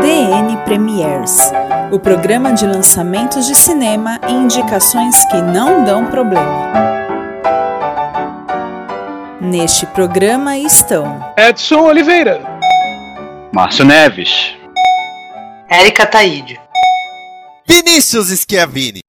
DN Premiers, o programa de lançamentos de cinema e indicações que não dão problema. Neste programa estão Edson Oliveira, Márcio Neves, Érica Taíde, Vinícius Schiavini.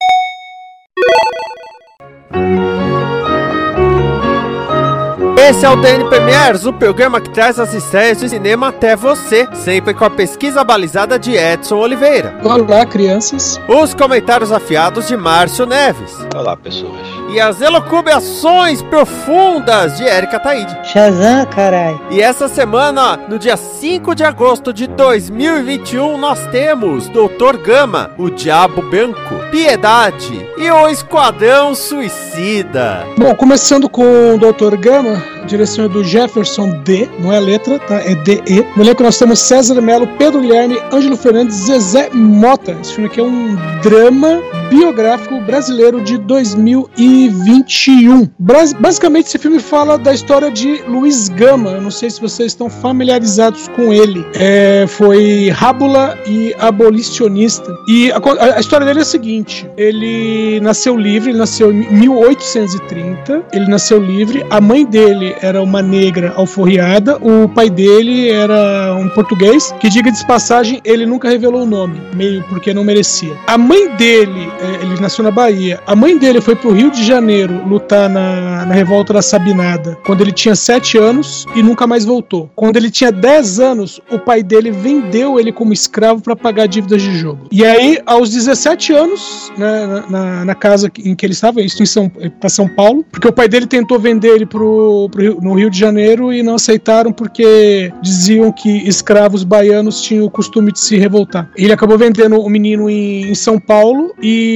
Esse é o DN Premiers, o programa que traz as estreias de cinema até você, sempre com a pesquisa balizada de Edson Oliveira. Olá, crianças. Os comentários afiados de Márcio Neves. Olá, pessoas. E as elucubrações profundas de Érica Taíde. Shazam, carai. E essa semana, no dia 5 de agosto de 2021, nós temos Doutor Gama, o Diabo Branco, Piedade e o Esquadrão Suicida. Bom, começando com o Dr. Gama, a direção é do Jefferson D, não é letra, tá? É D-E. No elenco nós temos César Melo, Pedro Guilherme, Ângelo Fernandes, Zezé Mota. Esse filme aqui é um drama biográfico brasileiro de 2021. Bras- basicamente, esse filme fala da história de Luiz Gama. Eu não sei se vocês estão familiarizados com ele. É, foi rábula e abolicionista. E a, a- história dele é a seguinte: ele nasceu livre, ele nasceu em 1830. Ele nasceu livre. A mãe dele era uma negra alforriada. O pai dele era um português. Que, diga de passagem, ele nunca revelou o nome, meio porque não merecia. A mãe dele, ele nasceu na Bahia. A mãe dele foi pro Rio de Janeiro lutar na, na revolta da Sabinada quando ele tinha 7 anos e nunca mais voltou. Quando ele tinha 10 anos, o pai dele vendeu ele como escravo para pagar dívidas de jogo. E aí, aos 17 anos, né, na, na- casa em que ele estava, isso em São, para São Paulo, porque o pai dele tentou vender ele pro, pro no Rio de Janeiro e não aceitaram porque diziam que escravos baianos tinham o costume de se revoltar. Ele acabou vendendo o menino em, em São Paulo e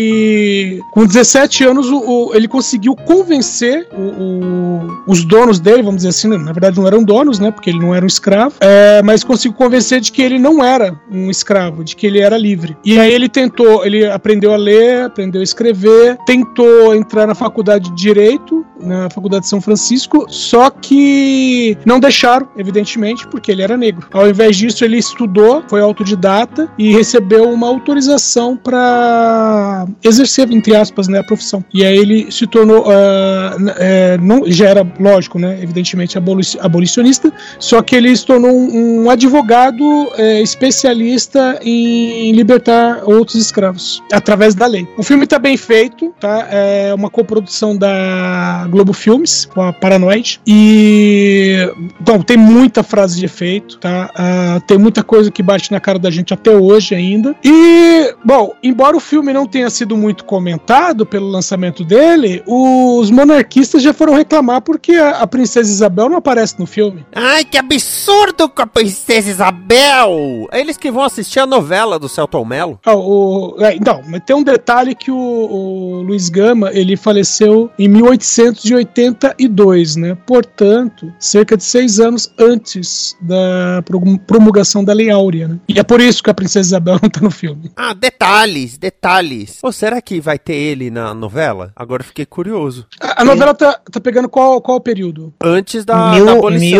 com 17 anos o- o- ele conseguiu convencer o- os donos dele, vamos dizer assim, na verdade não eram donos, né, porque ele não era um escravo, é, mas conseguiu convencer de que ele não era um escravo, de que ele era livre. E aí ele tentou, ele aprendeu a ler, aprendeu a escrever, tentou entrar na faculdade de Direito, na faculdade de São Francisco, só que não deixaram, evidentemente, porque ele era negro. Ao invés disso, ele estudou, foi autodidata e recebeu uma autorização para exercer, entre aspas, né, a profissão. E aí ele se tornou, n- é, não, já era, lógico, né, evidentemente aboli- abolicionista, só que ele se tornou um, advogado é, especialista em libertar outros escravos, através da lei. O filme está bem feito, tá? É uma coprodução da Globo Filmes, com a Paranoid, e bom, tem muita frase de efeito, tá? Ah, tem muita coisa que bate na cara da gente até hoje ainda. E, bom, embora o filme não tenha sido muito comentado pelo lançamento dele, os monarquistas já foram reclamar porque a, a princesa Isabel não aparece no filme. Ai, que absurdo com a Princesa Isabel! Eles que vão assistir a novela do Celton Mello. Ah, o, é, não, mas tem um detalhe que o, o Luiz Gama ele faleceu em 1882, né? Portanto, cerca de seis anos antes da pro- promulgação da Lei Áurea, né? E é por isso que a Princesa Isabel não tá no filme. Ah, detalhes, detalhes. Ou será que vai ter ele na novela? Agora eu fiquei curioso. A, a novela tá, tá pegando qual, qual período? Antes da, Mil- da abolição.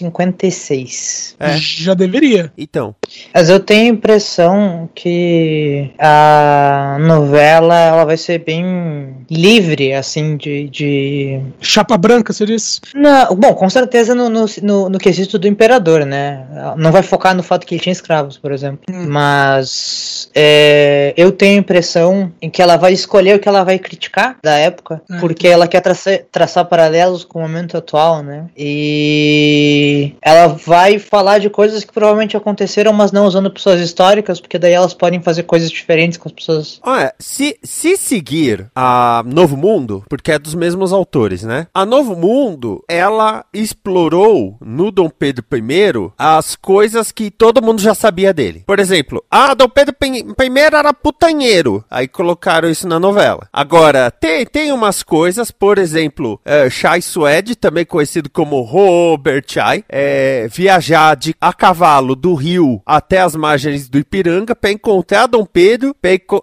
1856. É. Já deveria. Então, Mas eu tenho a impressão que a novela ela vai ser bem livre, assim, de. de... Chapa branca, você disse? Não, bom, com certeza no, no, no, no quesito do imperador, né? Não vai focar no fato que ele tinha escravos, por exemplo. Mas é, eu tenho a impressão em que ela vai escolher o que ela vai criticar da época, É, porque ela quer traçar, traçar paralelos com o momento atual, né? E ela vai falar de coisas que provavelmente aconteceram, mas não usando pessoas históricas, porque daí elas podem fazer coisas diferentes com as pessoas. olha, se, se seguir a Novo Mundo, porque é dos mesmos autores, né? A Novo Mundo, ela explorou no Dom Pedro I as coisas que todo mundo já sabia dele. Por exemplo, ah, Dom Pedro I era putanheiro. Aí colocaram isso na novela. Agora, tem, tem umas coisas, por exemplo, é, Chai Suede, também conhecido como Robert Chai, é, viajar de, a cavalo do rio até as margens do Ipiranga para encontrar Dom Pedro,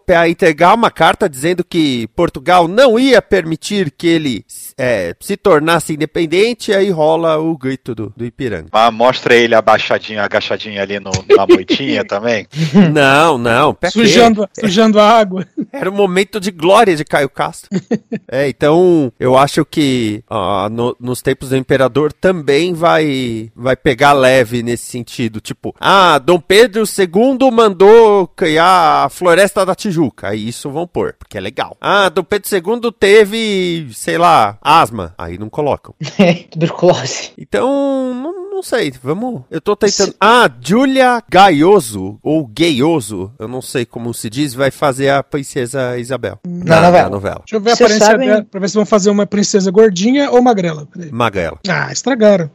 para entregar uma carta dizendo que Portugal não ia permitir que ele é, se tornasse independente, aí rola o grito do, do Ipiranga. Ah, mostra ele abaixadinho, agachadinho ali no, na moitinha também. Não, não. Sujando, sujando a água. Era um momento de glória de Caio Castro. é, então eu acho que ah, no- nos tempos do imperador também vai, vai pegar leve nesse sentido. Tipo, ah, Dom Pedro II mandou criar a Floresta da Tijuca. Aí isso vão pôr, porque é legal. Ah, Dom Pedro II teve, sei lá, asma. Aí não colocam. Tuberculose. Então, não, não sei, vamos. Eu tô tentando. Ah, Julia Gaioso, ou Gaioso, eu não sei como se diz, vai fazer a princesa Isabel. Na novela. Na novela. Deixa eu ver a aparência sabem- dela, pra ver se vão fazer uma princesa gordinha ou magrela. Magrela. Ah, estragaram.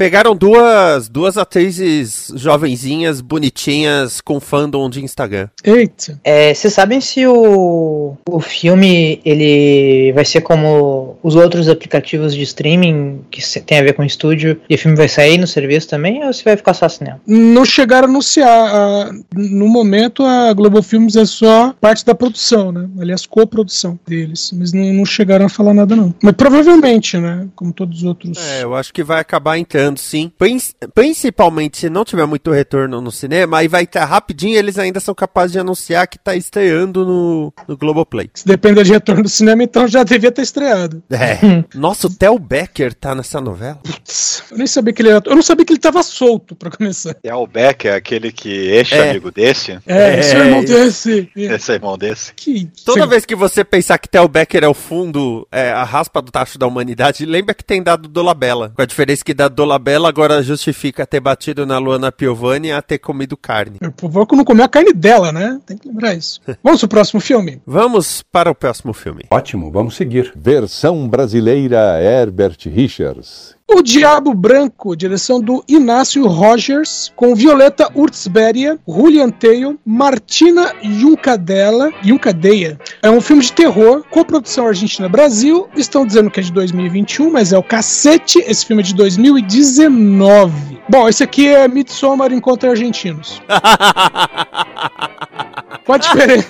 Pegaram duas, duas atrizes jovenzinhas, bonitinhas, com fandom de Instagram. Eita. É, Vocês sabem se o, o filme ele vai ser como os outros aplicativos de streaming que tem a ver com estúdio e o filme vai sair no serviço também ou se vai ficar só cinema? Não chegaram a anunciar. ah, no momento, a Global Films é só parte da produção, né? Aliás, coprodução deles. Mas não, não chegaram a falar nada, não. Mas provavelmente, né? Como todos os outros. É, eu acho que vai acabar entrando, sim. Prin- principalmente se não tiver muito retorno no cinema, aí vai estar rapidinho, eles ainda são capazes de anunciar que tá estreando no, no Globoplay. Se depender de retorno do cinema, então já devia ter estreado. É. Nossa, o Theo Becker tá nessa novela? Putz, Eu nem sabia que ele era. Eu não sabia que ele tava solto, pra começar. É o Becker, aquele que este É. amigo desse, É, É, seu irmão desse. É, esse irmão desse. Que. Toda sei- vez que você pensar que Theo Becker é o fundo, é, a raspa do tacho da humanidade, lembra que tem dado Dolabella. Com a diferença que dado Dolabella agora justifica ter batido na Luana Piovani a ter comido carne. O Povoco não comeu a carne dela, né? Tem que lembrar isso. Vamos pro próximo filme? Vamos para o próximo filme. Ótimo, vamos seguir. Versão brasileira Herbert Richards. O Diabo Branco, direção do Inácio Rogers, com Violeta Urtzberia, Julian Tail, Martina Juncadella, Juncadeia. É um filme de terror, coprodução Argentina-Brasil. Estão dizendo que é de 2021, mas é o cacete. Esse filme é de 2019. Bom, esse aqui é Midsommar Encontra Argentinos. Qual a diferença?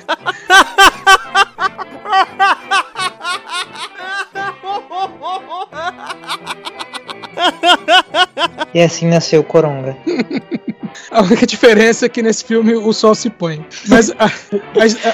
E assim nasceu Coronga. A única diferença é que nesse filme o sol se põe. Mas a, a-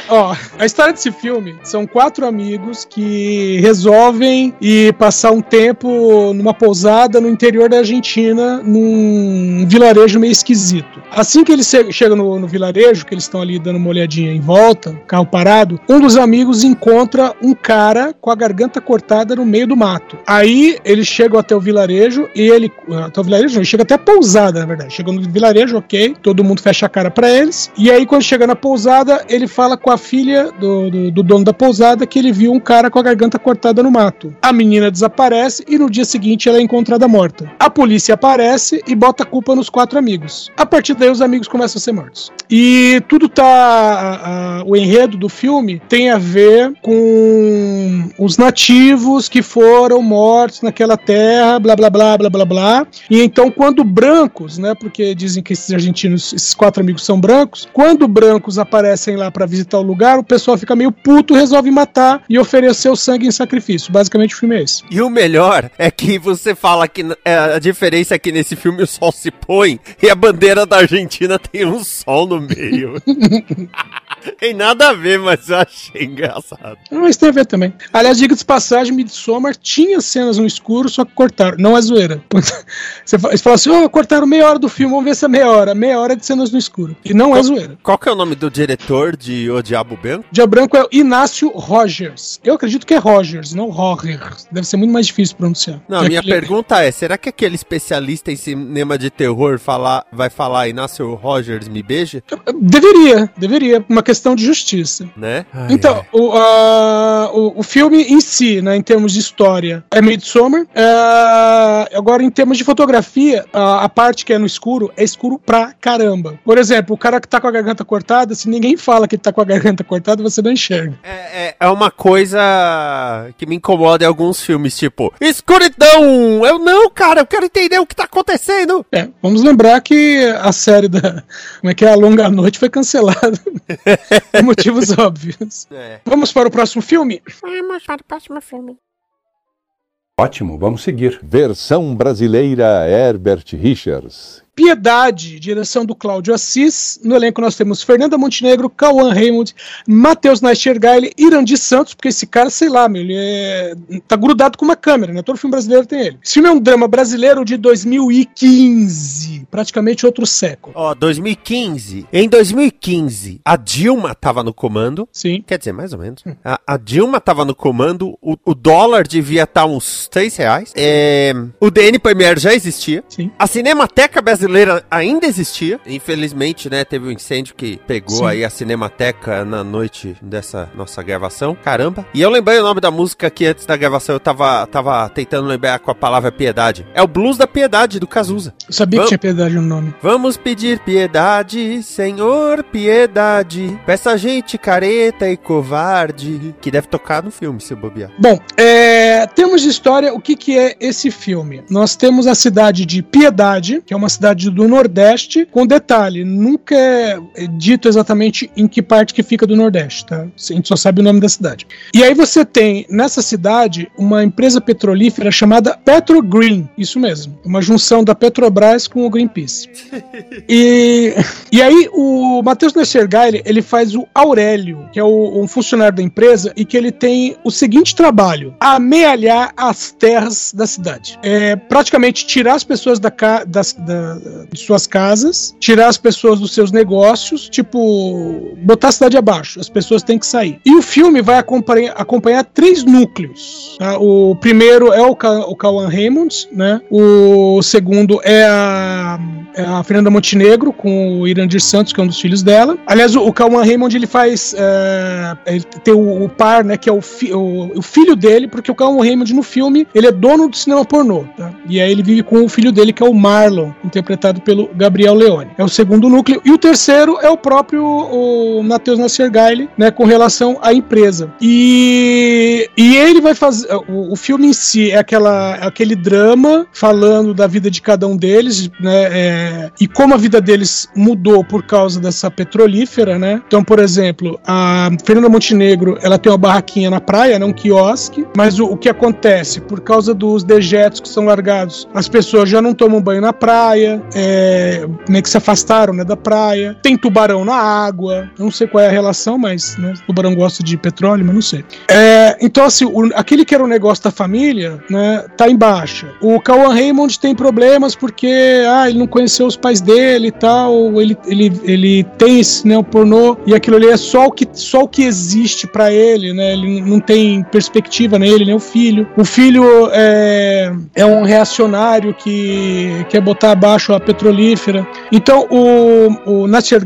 ó, a história desse filme são quatro amigos que resolvem ir passar um tempo numa pousada no interior da Argentina, num vilarejo meio esquisito. Assim que eles che- chegam no, no vilarejo, que eles estão ali dando uma olhadinha em volta, carro parado, um dos amigos encontra um cara com a garganta cortada no meio do mato. Aí eles chegam até o vilarejo e ele. Até o vilarejo, não, ele chega até a pousada, na verdade. Chegam no vilarejo, ok. Todo mundo fecha a cara pra eles. E aí, quando chega na pousada, ele fala com a filha do, do, do dono da pousada que ele viu um cara com a garganta cortada no mato. A menina desaparece e no dia seguinte ela é encontrada morta. A polícia aparece e bota a culpa nos quatro amigos. A partir daí, os amigos começam a ser mortos. E tudo tá. a- a- o enredo do filme tem a ver com os nativos que foram mortos naquela terra, blá blá blá blá blá blá. E então, quando brancos, né? Porque dizem que esses argentinos, esses quatro amigos são brancos, quando brancos aparecem lá pra visitar o lugar, o pessoal fica meio puto, resolve matar e oferecer o sangue em sacrifício. Basicamente, o filme é esse. E o melhor é que você fala que é, a diferença é que nesse filme o sol se põe e a bandeira da Argentina tem um sol no meio. tem nada a ver, mas eu achei engraçado. Mas tem a ver também. Aliás, diga de passagem, Midsommar tinha cenas no escuro, só que cortaram. Não é zoeira. Você fala, assim, oh, cortaram meia hora do filme, vamos ver se é meia hora. Meia hora de cenas no escuro. E não é zoeira. Qual que é o nome do diretor de O Diabo Branco? Dia Branco é o Inácio Rogers. Eu acredito que é Rogers, não Rogers. Deve ser muito mais difícil pronunciar. Não, É minha aquele- pergunta é, será que aquele especialista em cinema de terror falar, vai falar Inácio Rogers me beija? Deveria, deveria. Uma questão questão de justiça. Né? Então, o, a- o, o filme em si, né, em termos de história, é Midsommar. É, agora, em termos de fotografia, a, a parte que é no escuro é escuro pra caramba. Por exemplo, o cara que tá com a garganta cortada, se ninguém fala que ele tá com a garganta cortada, você não enxerga. É, é uma coisa que me incomoda em alguns filmes, tipo, escuridão! Eu não, cara, eu quero entender o que tá acontecendo. É, vamos lembrar que a série da. Como é que é? A Longa Noite foi cancelada. por motivos óbvios. É. Vamos para o próximo filme? Vamos para o próximo filme. Ótimo, vamos seguir. Versão brasileira Herbert Richards. Piedade, direção do Cláudio Assis. No elenco nós temos Fernanda Montenegro, Cauã Raymond, Matheus Nastergaile, Irandi Santos, porque esse cara, sei lá, meu, ele é... tá grudado com uma câmera, né? Todo filme brasileiro tem ele. Esse filme é um drama brasileiro de 2015, praticamente outro século. Ó, 2015. Em 2015, a Dilma tava no comando. Sim. Quer dizer, mais ou menos. A, a Dilma tava no comando. O, o dólar devia estar uns 3 reais. É, o DN Premier já existia. Sim. A Cinemateca Brasileira ainda existia. Infelizmente, né, teve um incêndio que pegou Sim. aí a Cinemateca na noite dessa nossa gravação. Caramba. E eu lembrei o nome da música que antes da gravação eu tava, tava tentando lembrar com a palavra piedade. É o Blues da Piedade, do Cazuza. Eu sabia Vamos- que tinha piedade no nome. Vamos pedir piedade, Senhor, piedade. Peça gente careta e covarde. Que deve tocar no filme, se bobear. Bom, é, temos de história o que, que é esse filme. Nós temos a cidade de Piedade, que é uma cidade do Nordeste, com detalhe, nunca é dito exatamente em que parte que fica do Nordeste, tá? A gente só sabe o nome da cidade. E aí você tem nessa cidade uma empresa petrolífera chamada Petrogreen, isso mesmo, uma junção da Petrobras com o Greenpeace. E, e aí o Matheus Nessergaile, ele faz o Aurélio, que é o- um funcionário da empresa e que ele tem o seguinte trabalho: amealhar as terras da cidade. É praticamente tirar as pessoas da, das- da- de suas casas, tirar as pessoas dos seus negócios, tipo, botar a cidade abaixo. As pessoas têm que sair. E o filme vai acompanhar, acompanhar três núcleos. tá? O primeiro é o, Ca, o Raymond, né? O segundo é a, é a Fernanda Montenegro com o Irandir Santos, que é um dos filhos dela. Aliás, o, o Raymond ele faz. é, ele tem o, o par, né? Que é o, fi- o, o filho dele, porque o Cauan Raymond no filme ele é dono do cinema pornô. Tá? E aí ele vive com o filho dele, que é o Marlon, interpretado pelo Gabriel Leone. É o segundo núcleo. E o terceiro é o próprio o Matheus Nassergaile, né? Com relação à empresa. E, e ele vai fazer. O, o filme em si é aquela, aquele drama falando da vida de cada um deles, né? é, e como a vida deles mudou por causa dessa petrolífera, né? Então, por exemplo, a Fernanda Montenegro, ela tem uma barraquinha na praia, né? Um quiosque, mas o, o que acontece? Por causa dos dejetos que são largados, as pessoas já não tomam banho na praia, é, meio que se afastaram, né? Da praia. Tem tubarão na água, eu não sei qual é a relação, mas, né? Tubarão gosta de petróleo, mas não sei. É, então, assim, o- aquele que era o negócio da família, né, tá em baixa. O Cauan Raymond tem problemas porque, ah, ele não conheceu os pais dele e tal, ele, ele, ele tem esse né, pornô e aquilo ali é só o que, só o que existe pra ele, né, ele não tem perspectiva nele, nem o filho. O filho é, é um reacionário que quer botar abaixo a petrolífera. Então, o, o Nasser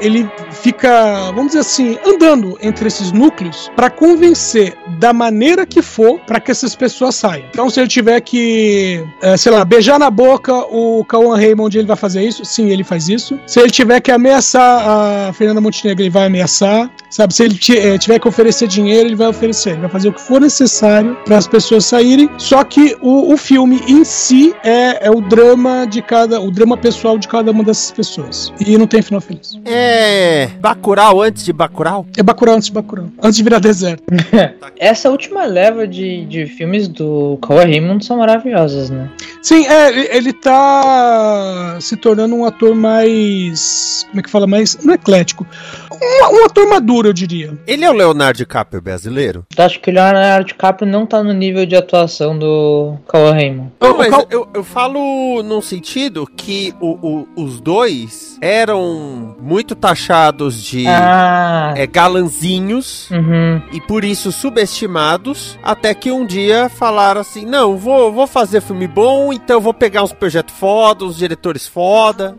ele fica, vamos dizer assim, andando entre esses núcleos para convencer da maneira que for para que essas pessoas saiam. Então, se ele tiver que, eh, sei lá, beijar na boca o Cauan Raymond, ele vai fazer isso? Sim, ele faz isso. Se ele tiver que ameaçar a Fernanda Montenegro, ele vai ameaçar. Sabe, se ele eh, tiver que oferecer dinheiro, ele vai oferecer. Ele vai fazer o que for necessário para as pessoas saírem. Só que o, o filme em si é, é o drama de cada, o drama pessoal de cada uma dessas pessoas. E não tem final feliz. É. Bacurau antes de Bacurau? É Bacurau antes de Bacurau. Antes de virar deserto. Essa última leva de, de filmes do Cauã Raymond são maravilhosas, né? Sim, é, ele- tá se tornando um ator mais. Como é que fala? Mais. Não eclético. Um, um ator maduro, eu diria. Ele é o Leonardo DiCaprio brasileiro? Eu acho que o Leonardo DiCaprio não tá no nível de atuação do Cauã Raymond. Não, mas Cal- eu, eu falo num sentido que o- o- os dois eram muito taxados de Ah, é, galanzinhos uhum. e por isso subestimados, até que um dia falaram assim, não, vou, vou fazer filme bom, então eu vou pegar uns projetos foda, uns diretores foda.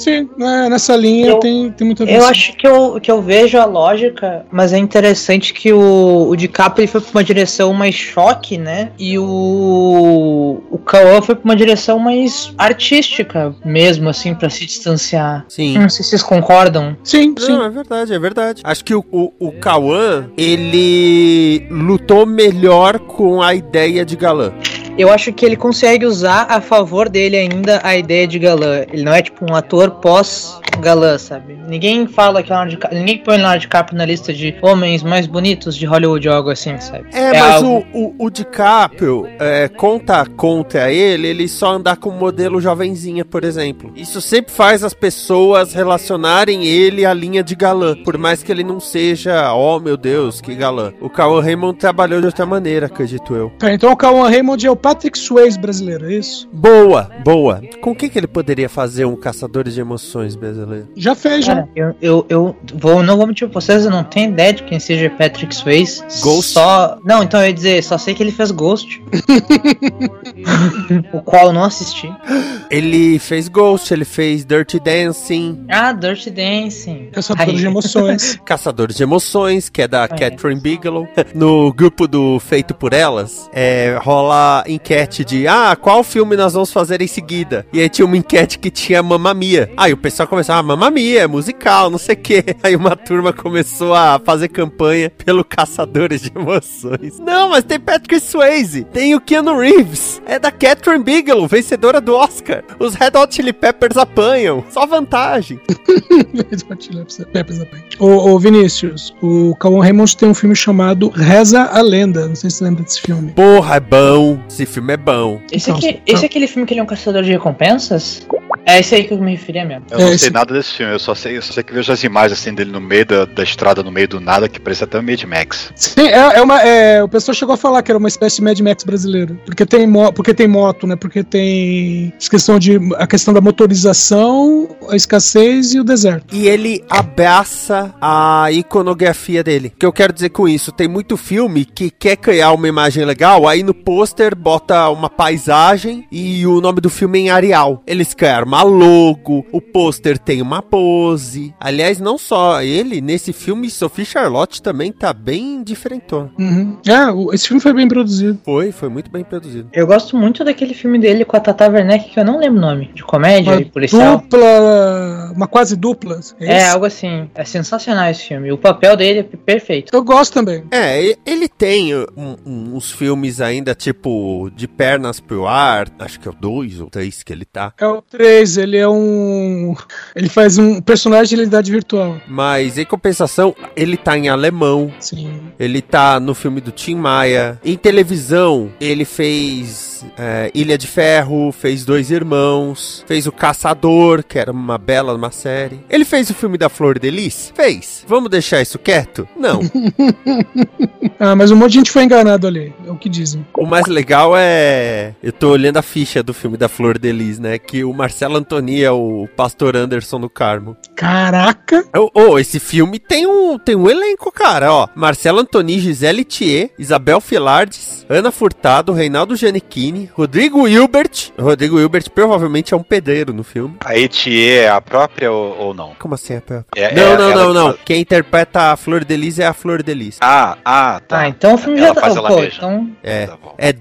Sim, né, nessa linha Eu- tem, tem muita Eu acho que eu, que eu vejo a lógica, mas é interessante que o, o DiCaprio foi pra uma direção mais choque, né? E o, o Cauã foi pra uma direção mais artística mesmo, assim, pra se distanciar. Sim. Não sei se vocês concordam. Sim, sim. Não, é verdade, é verdade. Acho que o, o, o Cauã, ele lutou melhor com a ideia de galã. Eu acho que ele consegue usar a favor dele ainda a ideia de galã. Ele não é tipo um ator pós-galã, sabe? Ninguém fala que o Leonardo DiCaprio, ninguém põe o Leonardo DiCaprio na lista de homens mais bonitos de Hollywood ou algo assim, sabe? É, mas algo- o, o, o DiCaprio, é, conta contra ele, ele só andar com modelo jovenzinha, por exemplo. Isso sempre faz as pessoas relacionarem ele à linha de galã, por mais que ele não seja, oh meu Deus, que galã. O Cauã Raymond trabalhou de outra maneira, acredito eu. Então o Cauan Raymond é o Patrick Swayze brasileiro, é isso? Boa, boa. Com quem que ele poderia fazer um Caçadores de Emoções brasileiro? Já fez, já. Cara, eu, eu, eu vou, não vou mentir pra vocês, eu não tenho ideia de quem seja Patrick Swayze. Ghost? Só. Não, então eu ia dizer, só sei que ele fez Ghost. o qual eu não assisti. Ele fez Ghost, ele fez Dirty Dancing, Ah, Dirty Dancing. Caçador Aí. de emoções. Caçadores de Emoções, que é da Conheço. Catherine Bigelow. No grupo do Feito por Elas, é, rola enquete de ah, qual filme nós vamos fazer em seguida? E aí tinha uma enquete que tinha Mamma Mia. Aí o pessoal começou, ah, Mamma Mia, é musical, não sei o quê. Aí uma turma começou a fazer campanha pelo Caçadores de Emoções. Não, mas tem Patrick Swayze, tem o Keanu Reeves, é da Catherine Bigelow, vencedora do Oscar. Os Red Hot Chili Peppers apanham, só vantagem. ô, ô Vinícius, o Cauan Raymond tem um filme chamado Reza a Lenda. Não sei se você lembra desse filme. Porra, é bom. Esse filme é bom. Esse, Então, aqui, então- esse é aquele filme que ele é um caçador de recompensas? É esse aí que eu me referia mesmo. Eu não É, sei esse- nada desse filme, eu só sei, eu só sei que vejo as imagens assim dele no meio da, da estrada, no meio do nada, que parece até o Mad Max. Sim, é, é uma. É, o pessoal chegou a falar que era uma espécie de Mad Max brasileiro. Porque tem, mo porque tem moto, né? Porque tem a questão, de, a questão da motorização, a escassez e o deserto. E ele abraça a iconografia dele. O que eu quero dizer com isso? Tem muito filme que quer criar uma imagem legal, aí no pôster bota uma paisagem e o nome do filme é em Arial. Eles criaram uma logo, o pôster tem uma pose. Aliás, não só ele, nesse filme, Sophie Charlotte também tá bem diferentona. Uhum. É, o- esse filme foi bem produzido. Foi, foi muito bem produzido. Eu gosto muito daquele filme dele com a Tata Werneck, que eu não lembro o nome. De comédia Uma e policial. dupla. Uma quase dupla. É, esse? algo assim. É sensacional esse filme. O papel dele é perfeito. Eu gosto também. É, ele tem um- um- uns filmes ainda, tipo, de pernas pro ar. Acho que é o dois ou três que ele tá. É o 3, ele é um. Ele faz um personagem de realidade virtual. Mas em compensação, ele tá em alemão. Sim. Ele tá no filme do Tim Maia. Em televisão, ele fez é, Ilha de Ferro, fez Dois Irmãos, fez O Caçador, que era uma bela uma série. Ele fez o filme da Flor de Lis? Fez. Vamos deixar isso quieto? Não. Ah, mas um monte de gente foi enganado ali. É o que dizem. o mais legal é. Eu tô olhando a ficha do filme da Flor de Lis, né? Que o Marcelo Antoni é o pastor Anderson do Carmo. Caraca! Ô, ô, esse filme tem um, tem um elenco, cara, ó. Marcelo Antoni, Gisele Thier, Isabel Filardes, Ana Furtado, Reinaldo Giannichini, Rodrigo Hilbert. Rodrigo Hilbert provavelmente é um pedreiro no filme. A Etier é a própria ou, ou não? Como assim é próprio? É- não, é- não, não, que não. faz- Quem interpreta a Flor de Lis é a Flor de Lis. Ah, ah, tá. Ah, então o filme Ela já tá. faz ela Pô, então. É. Tá bom. É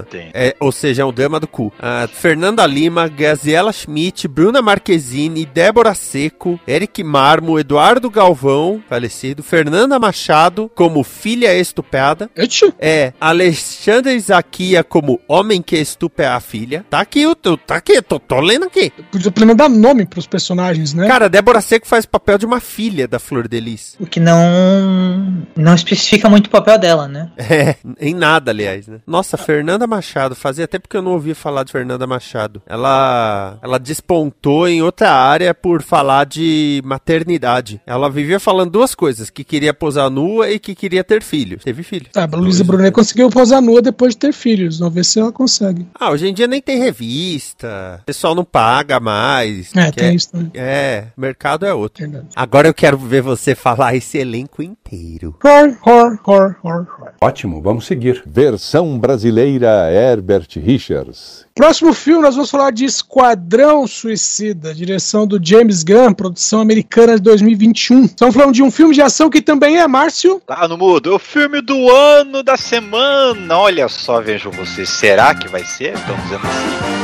Entendi. É, ou seja, é um drama do cu. Ah, Fernanda Lima, Gaziela Schmidt, Bruna Marquezine, Débora Seco, Eric Marmo, Eduardo Galvão, falecido, Fernanda Machado como filha estuprada. Etchi. É, Alexandre Zaquia como homem que estupra a filha. Tá aqui, o teu- tá aqui, tô, tô lendo aqui. Podia pelo menos dar nome pros personagens, né? Cara, Débora Seco faz o papel de uma filha da Flor de Lis. O que não. Não especifica muito o papel dela, né? É, em nada, aliás, né? Nossa, Fernanda Machado, fazia tempo que eu não ouvia falar de Fernanda Machado. Ela, ela despontou em outra área por falar de maternidade. Ela vivia falando duas coisas, que queria posar nua e que queria ter filhos. Teve filho. Tá, a Luísa Brunet conseguiu posar nua depois de ter filhos. Vamos ver se ela consegue. Ah, hoje em dia nem tem revista. O pessoal não paga mais. É, quer- tem isso também. É, mercado é outro. Verdade. Agora eu quero ver você falar esse elenco inteiro. Hor, hor, hor, hor, hor. Ótimo, vamos seguir. Versão brasileira Herbert Richards. Próximo filme, nós vamos falar de Esquadrão Suicida, direção do James Gunn, produção americana de 2021. Estamos falando de um filme de ação que também é, Márcio. Tá no mudo. O filme do ano da semana. Olha só, vejam vocês. Será que vai ser? Estão dizendo assim.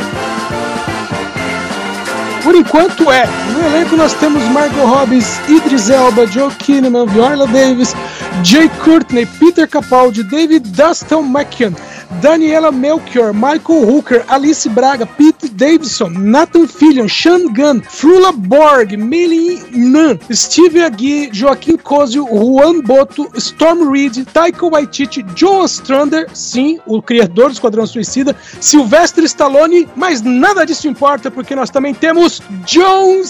Por enquanto é. No elenco nós temos Margot Robbins, Idris Elba, Joe Kinnaman, Viola Davis, Jay Courtney, Peter Capaldi, David Dustin McKeon, Daniela Melchior, Michael Hooker, Alice Braga, Pete Davidson, Nathan Fillion, Sean Gunn, Flula Borg, Meli Nan, Steve Agui, Joaquim Cosio, Juan Boto, Storm Reed, Taika Waititi, Joe Strander, sim, o criador do Esquadrão Suicida, Sylvester Stallone, mas nada disso importa porque nós também temos John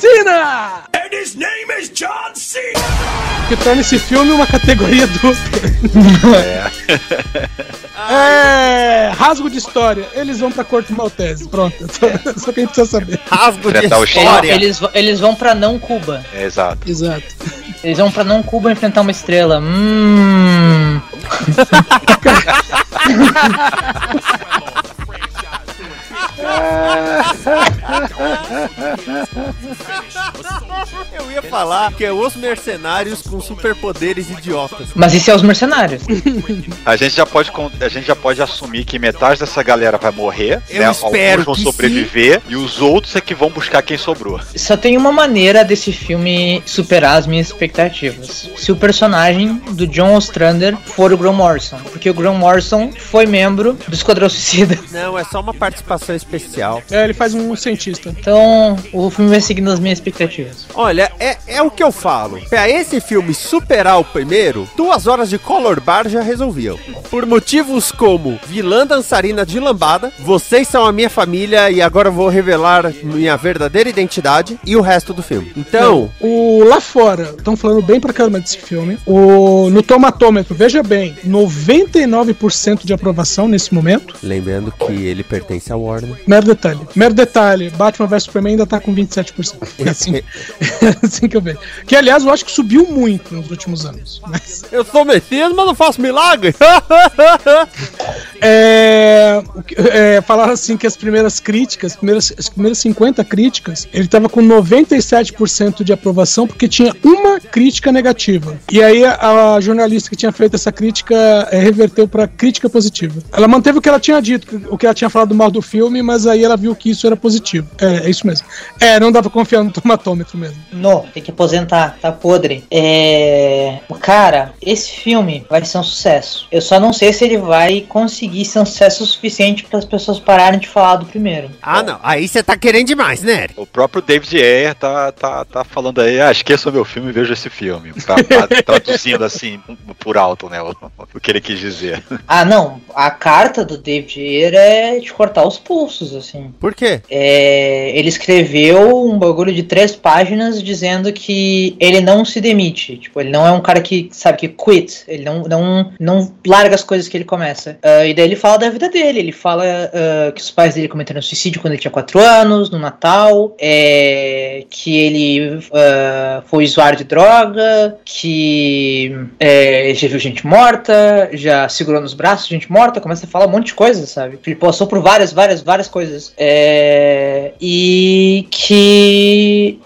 Cena! And his name is John Cena! Que torna esse filme uma categoria dupla. É, rasgo de história. Eles vão pra Corte Maltese. Pronto. Só que a gente precisa saber. Rasgo de o história. Eles, vão- eles vão pra não Cuba. É, exato. Exato. Eles vão pra não Cuba enfrentar uma estrela. Hum. Finish. What's the eu ia falar que é os mercenários com superpoderes idiotas. Mas isso é os mercenários. A gente já pode a gente já pode assumir que metade dessa galera vai morrer, Eu né? espero Alguns vão que sobreviver e os outros é que vão buscar quem sobrou. Só tem uma maneira desse filme superar as minhas expectativas. Se o personagem do John Ostrander for o Graham Morrison. Porque o Graham Morrison foi membro do Esquadrão Suicida. Não, é só uma participação especial. É, ele faz um cientista. Então, o filme vai seguindo as minhas expectativas. Olha, é, é o que eu falo. Pra esse filme superar o primeiro, duas horas de color bar já resolviam. Por motivos como vilã dançarina de lambada, vocês são a minha família e agora eu vou revelar minha verdadeira identidade e o resto do filme. Então, O lá fora, estão falando bem pra caramba desse filme. O no tomatômetro, veja bem, 99% de aprovação nesse momento. lembrando que ele pertence à Warner. Mero detalhe. Mero detalhe, Batman vs Superman ainda tá com 27%. É assim, assim que eu vejo. Que aliás eu acho que subiu muito nos últimos anos. Mas Eu sou Messias, mas não faço milagre. É, é, falaram assim que as primeiras críticas, as primeiras, as primeiras 50 críticas, ele tava com 97% de aprovação porque tinha uma crítica negativa. E aí a, a jornalista que tinha feito essa crítica é, reverteu pra crítica positiva. Ela manteve o que ela tinha dito, o que ela tinha falado mal do filme, mas aí ela viu que isso era positivo. É, é isso mesmo. É, não pra confiar no tomatômetro mesmo. Não, tem que aposentar, tá podre. É. Cara, esse filme vai ser um sucesso. Eu só não sei se ele vai conseguir ser um sucesso suficiente para as pessoas pararem de falar do primeiro. ah, não. Aí você tá querendo demais, né? O próprio David Ayer tá, tá, tá falando aí, ah, esqueça o meu filme e veja esse filme. Tá, tá traduzindo assim, por alto, né, o, o que ele quis dizer. Ah, não. A carta do David Ayer é de cortar os pulsos, assim. Por quê? É, ele escreveu um bagulho de três páginas dizendo que ele não se demite. Tipo, ele não é um cara que, sabe, que quit. Ele não, não, não larga as coisas que ele começa. Ah, e daí ele fala da vida dele. Ele fala ah, que os pais dele cometeram suicídio quando ele tinha quatro anos, no Natal. é, que ele ah, foi usuário de droga. Que é, já viu gente morta. Já segurou nos braços gente morta. Começa a falar um monte de coisa, sabe? Ele passou por várias, várias, várias coisas. É, e que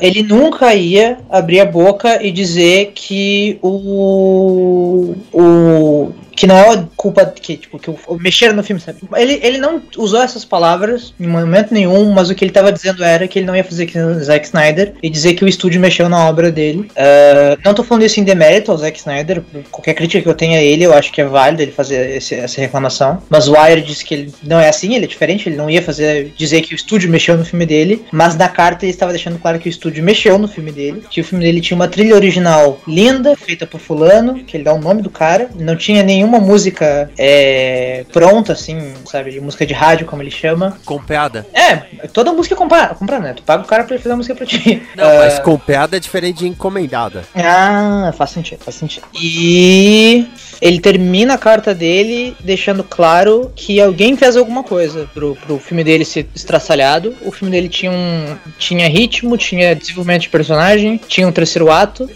ele nunca ia abrir a boca e dizer que o. o que não é culpa que tipo que mexeram no filme, sabe? Ele, ele não usou essas palavras em momento nenhum, mas o que ele tava dizendo era que ele não ia fazer que Zack Snyder e dizer que o estúdio mexeu na obra dele. Ah, não tô falando isso em demérito ao Zack Snyder, qualquer crítica que eu tenha a ele, eu acho que é válido ele fazer esse- essa reclamação. Mas o Wire disse que ele não é assim, ele é diferente, ele não ia fazer dizer que o estúdio mexeu no filme dele, mas na carta ele estava deixando claro que o estúdio mexeu no filme dele, que o filme dele tinha uma trilha original linda, feita por fulano, que ele dá o nome do cara, não tinha nenhuma música é, pronta, assim, sabe, de música de rádio, como ele chama. Com piada. É, toda música é comprar, comprar, né? Tu paga o cara pra ele fazer a música pra ti. Não, Ah, mas com piada é diferente de encomendada. ah, faz sentido, faz sentido. E ele termina a carta dele deixando claro que alguém fez alguma coisa pro, pro filme dele ser estraçalhado. O filme dele tinha um tinha ritmo, tinha desenvolvimento de personagem, tinha um terceiro ato.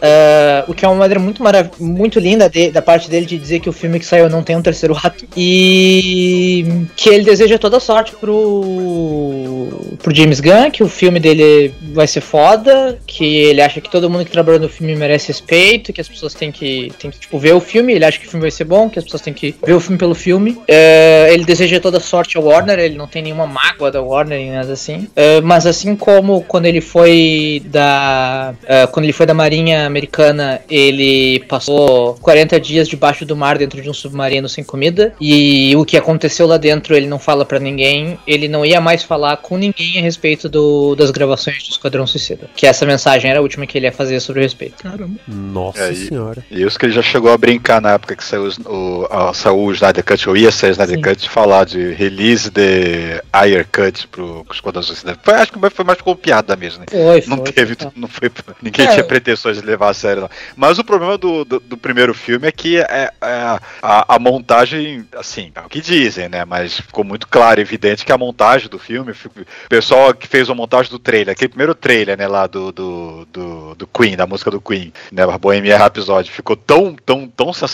ah, o que é uma maneira muito, marav muito linda de- da parte dele de dizer que o filme que saiu não tem um terceiro ato. E que ele deseja toda sorte pro, pro James Gunn, que o filme dele vai ser foda, que ele acha que todo mundo que trabalhou no filme merece respeito, que as pessoas têm que, têm que tipo, ver o filme, ele acha que o filme vai ser bom, que as pessoas têm que ver o filme pelo filme. É, ele deseja toda sorte ao Warner, ele não tem nenhuma mágoa da Warner nem nada assim. É, mas assim como quando ele foi da. é, quando ele foi da Marinha Americana, ele passou 40 dias debaixo do mar dentro de um submarino sem comida. E o que aconteceu lá dentro ele não fala pra ninguém. Ele não ia mais falar com ninguém a respeito do- das gravações do Esquadrão Suicida. Que essa mensagem era a última que ele ia fazer sobre o respeito. Caramba. Nossa É, e- senhora. E isso que ele já chegou a brincar na época que saiu, o, a, saiu o Snyder Cut, ou ia ser o Snyder Sim. Cut, falar de release de Ayer Cut pro, Esquadrão Suicida. Foi, acho que foi mais como piada mesmo, né? Foi, Não foi, teve, não foi, ninguém É. tinha pretensões de levar a sério, não. Mas o problema do, do, do primeiro filme é que é, é a, a montagem, assim, é o que dizem, né? Mas ficou muito claro, evidente que a montagem do filme, o pessoal que fez a montagem do trailer, aquele primeiro trailer, né, lá do, do, do, do Queen, da música do Queen, né, Bohemian Rhapsody, ficou tão, tão, tão sensacional,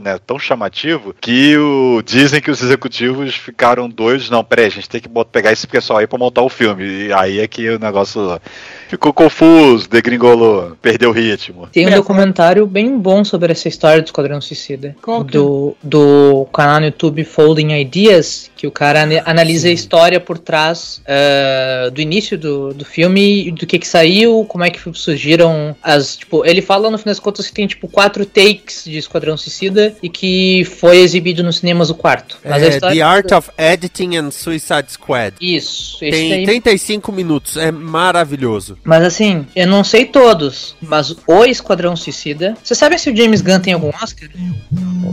né, tão chamativo, que o, dizem que os executivos ficaram doidos, não, peraí, a gente tem que pegar esse pessoal aí pra montar o filme, e aí é que o negócio ficou confuso, degringolou, perdeu o ritmo. Tem um documentário bem bom sobre essa história do Esquadrão Suicida. Qual que é? do, do canal no YouTube Folding Ideas, que o cara analisa a história por trás eh, do início do, do filme, do que que saiu, como é que surgiram as. Tipo, ele fala no fim das contas que tem tipo quatro takes de Esquadrão Suicida e que foi exibido nos cinemas o quarto. Mas a É, história. The Art of Editing and Suicide Squad. Isso, esse Tem daí 35 minutos, é maravilhoso. Mas assim, eu não sei todos, mas o Esquadrão Suicida. Você sabe se o James Gunn tem algum Oscar?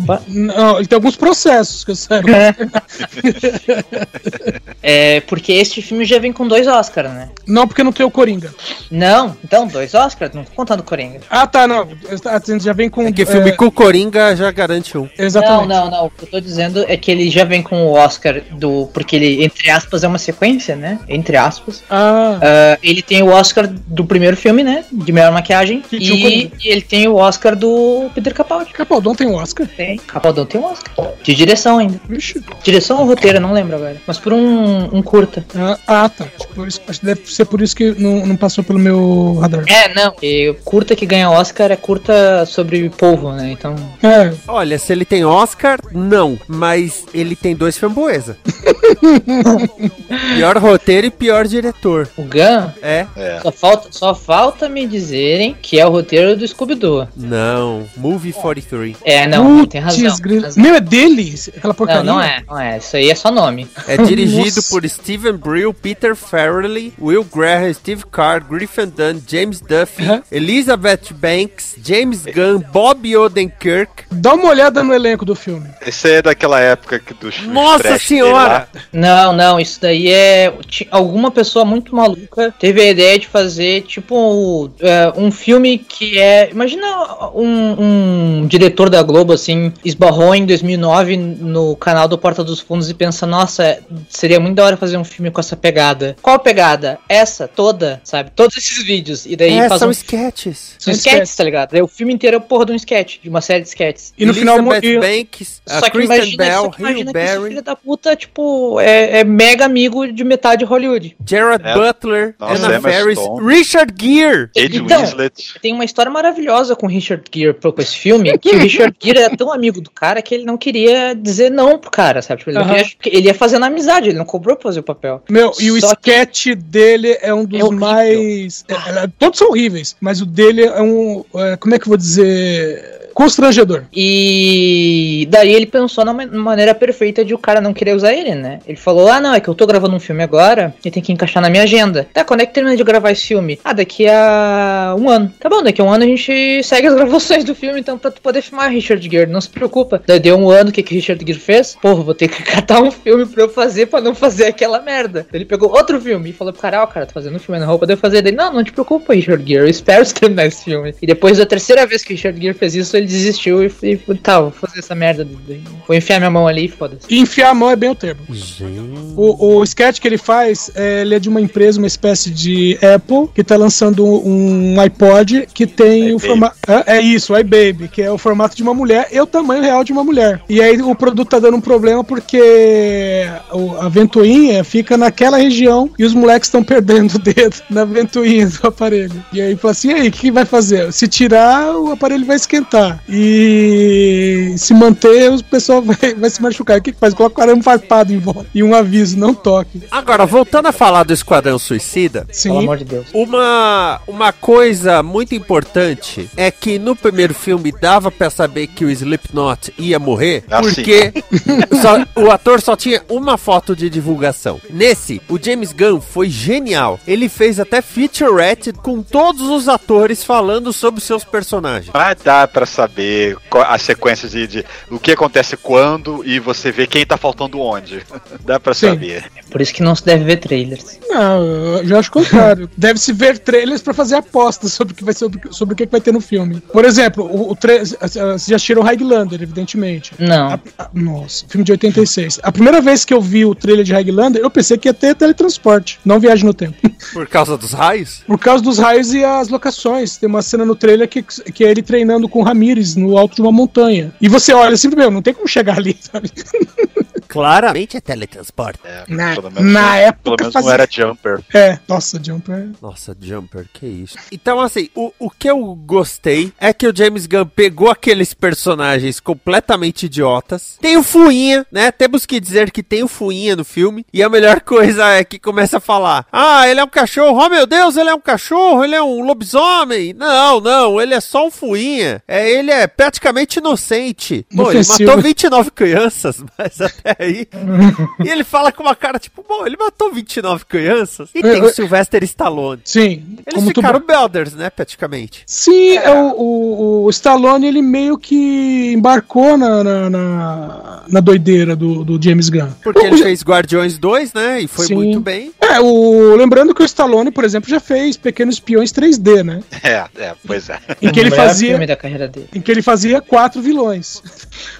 Opa. Não, ele tem alguns processos que eu saiba. É, porque este filme já vem com dois Oscars, né? Não, porque não tem o Coringa. Não, então, dois Oscars, não tô contando Coringa. Ah, tá, não. A gente já vem com. É que filme é, com o Coringa já garante um. Exatamente. Não, não, não. O que eu tô dizendo é que ele já vem com o Oscar do. Porque ele, entre aspas, é uma sequência, né? Entre aspas. Ah, Ah, ele tem o Oscar do primeiro filme, né? De melhor maquiagem. Que E, e ele tem o Oscar do Peter Capaldi. Capaldão tem um Oscar. Tem. Capaldão tem um Oscar. De direção ainda. Vixe. Direção ou roteiro, não lembro agora. Mas por um, um curta. Ah, ah, tá. Por isso- acho que deve ser por isso que não, não passou pelo meu radar. É, não. E curta que ganha Oscar é curta sobre polvo, né? Então. É, Olha, se ele tem Oscar, não. Mas ele tem dois framboesa. pior roteiro e pior diretor. O Gun É? É. Só falta, só falta me dizerem que é o roteiro do Scooby-Doo. Não. Movie 43. É, não, não tem razão. Putz, tem razão. Meu, é dele? Aquela porcaria? Não, não é, não é. Isso aí é só nome. É dirigido por Steven Brill, Peter Farrelly, Will Graham, Steve Carr, Griffin Dunn, James Duffy, Uhum. Elizabeth Banks, James Gunn, Bob Odenkirk. Dá uma olhada no elenco do filme. Esse é daquela época que dos Nossa senhora! Não, não, isso daí é. Alguma pessoa muito maluca teve a ideia de fazer, tipo, é, um filme que é. Imagina um, um diretor da Globo, assim, esbarrou em 2009 no canal do Porta dos Fundos e pensa: nossa, seria muito da hora fazer um filme com essa pegada. Qual pegada? Essa, toda, sabe? Todos esses vídeos. E daí É, faz são um. sketches. São sketches, tá ligado? Daí o filme inteiro é porra de um sketch, de uma série de sketches. E no final Elizabeth e- Banks, a Só que, Kristen imagina, Bell, só que imagina que filho da puta, tipo, é, é mega amigo de metade de Hollywood. Jared É. Butler, Nossa, Anna Ferris, Richard Gere. Ed Então, Winslet. Tem uma história maravilhosa com o Richard Gere pro- com esse filme, que o Richard Gere era tão amigo do cara que ele não queria dizer não pro cara, sabe? Tipo, ele, Aham. queria- ele ia fazer na amizade, ele não cobrou pra fazer o papel. Meu, e o Só que- sketch dele é um dos É mais. é, é, todos são horríveis, mas o dele é um. é, como é que eu vou dizer? Constrangedor. E daí ele pensou na ma- maneira perfeita de o cara não querer usar ele, né? Ele falou: Ah, não, é que eu tô gravando um filme agora e tem que encaixar na minha agenda. Tá, quando é que termina de gravar esse filme? Ah, daqui a um ano. Tá bom, daqui a um ano a gente segue as gravações do filme, então pra tu poder filmar Richard Gere, não se preocupa. Daí deu um ano, o que que Richard Gere fez? Porra, vou ter que catar um filme pra eu fazer pra não fazer aquela merda. Ele pegou outro filme e falou pro cara: Ó, cara, tô fazendo um filme na roupa, devo fazer. Dele, não, não te preocupa, Richard Gere, eu espero terminar esse filme. E depois da terceira vez que Richard Gere fez isso, ele ele desistiu e, e tá, vou fazer essa merda. Vou enfiar minha mão ali e foda-se. Enfiar a mão é bem o termo. Gente. O, o sketch que ele faz, é, ele é de uma empresa, uma espécie de Apple, que tá lançando um, um iPod que tem o formato. É, é isso, o iBaby, que é o formato de uma mulher e o tamanho real de uma mulher. E aí o produto tá dando um problema porque a ventoinha fica naquela região e os moleques estão perdendo o dedo na ventoinha do aparelho. E aí fala assim: e aí, o que vai fazer? Se tirar, o aparelho vai esquentar. E se manter, o pessoal vai, vai se machucar. O que, que faz? Coloca um arame farpado em volta e um aviso: não toque. Agora, voltando a falar do Esquadrão Suicida, Sim. Pelo amor de Deus. uma, uma coisa muito importante é que no primeiro filme dava pra saber que o Slipknot ia morrer, Ah, porque só- o ator só tinha uma foto de divulgação. Nesse, o James Gunn foi genial. Ele fez até featurette com todos os atores falando sobre seus personagens. Mas dá pra saber qual- a sequência de, de o que acontece quando e você vê quem tá faltando onde. Dá pra Sim. saber. Por isso que não se deve ver trailers. Não, eu já acho o contrário. Deve-se ver trailers pra fazer apostas sobre o que vai, sobre, sobre o que vai ter no filme. Por exemplo, o, o tra- vocês já assistiram Highlander, evidentemente. Não. A- a- nossa, filme de 86. A primeira vez que eu vi o trailer de Highlander, eu pensei que ia ter teletransporte, não viagem no tempo. Por causa dos raios? Por causa dos raios e as locações. Tem uma cena no trailer que, que é ele treinando com o No alto de uma montanha. E você olha assim, meu, não tem como chegar ali, sabe? Claramente é teletransporte. É, Na- menos, na não- época pelo menos fazia- não era Jumper. É, nossa, Jumper. Nossa, Jumper, que isso. Então, assim, o, o que eu gostei é que o James Gunn pegou aqueles personagens completamente idiotas. Tem o Fuinha, né? Temos que dizer que tem o Fuinha no filme. E a melhor coisa é que começa a falar: Ah, ele é um cachorro. Oh, meu Deus, ele é um cachorro. Ele é um lobisomem. Não, não, ele é só um Fuinha. É, ele é praticamente inocente. Pô, ele matou 29 crianças, mas até aí. e ele fala com uma cara tipo: Bom, ele matou 29 crianças. E tem o Sylvester Stallone. Sim. Eles como tu- ficaram brothers, né, praticamente. Sim, é. o, o, o Stallone ele meio que embarcou na, na, na, na doideira do, do James Gunn. Porque O- ele fez Guardiões 2, né, e foi Sim. muito bem. É, o, lembrando que o Stallone, por exemplo, já fez Pequenos Espiões 3D, né? É, é, pois é. Em que ele O fazia, filme da carreira dele. em que ele fazia quatro vilões.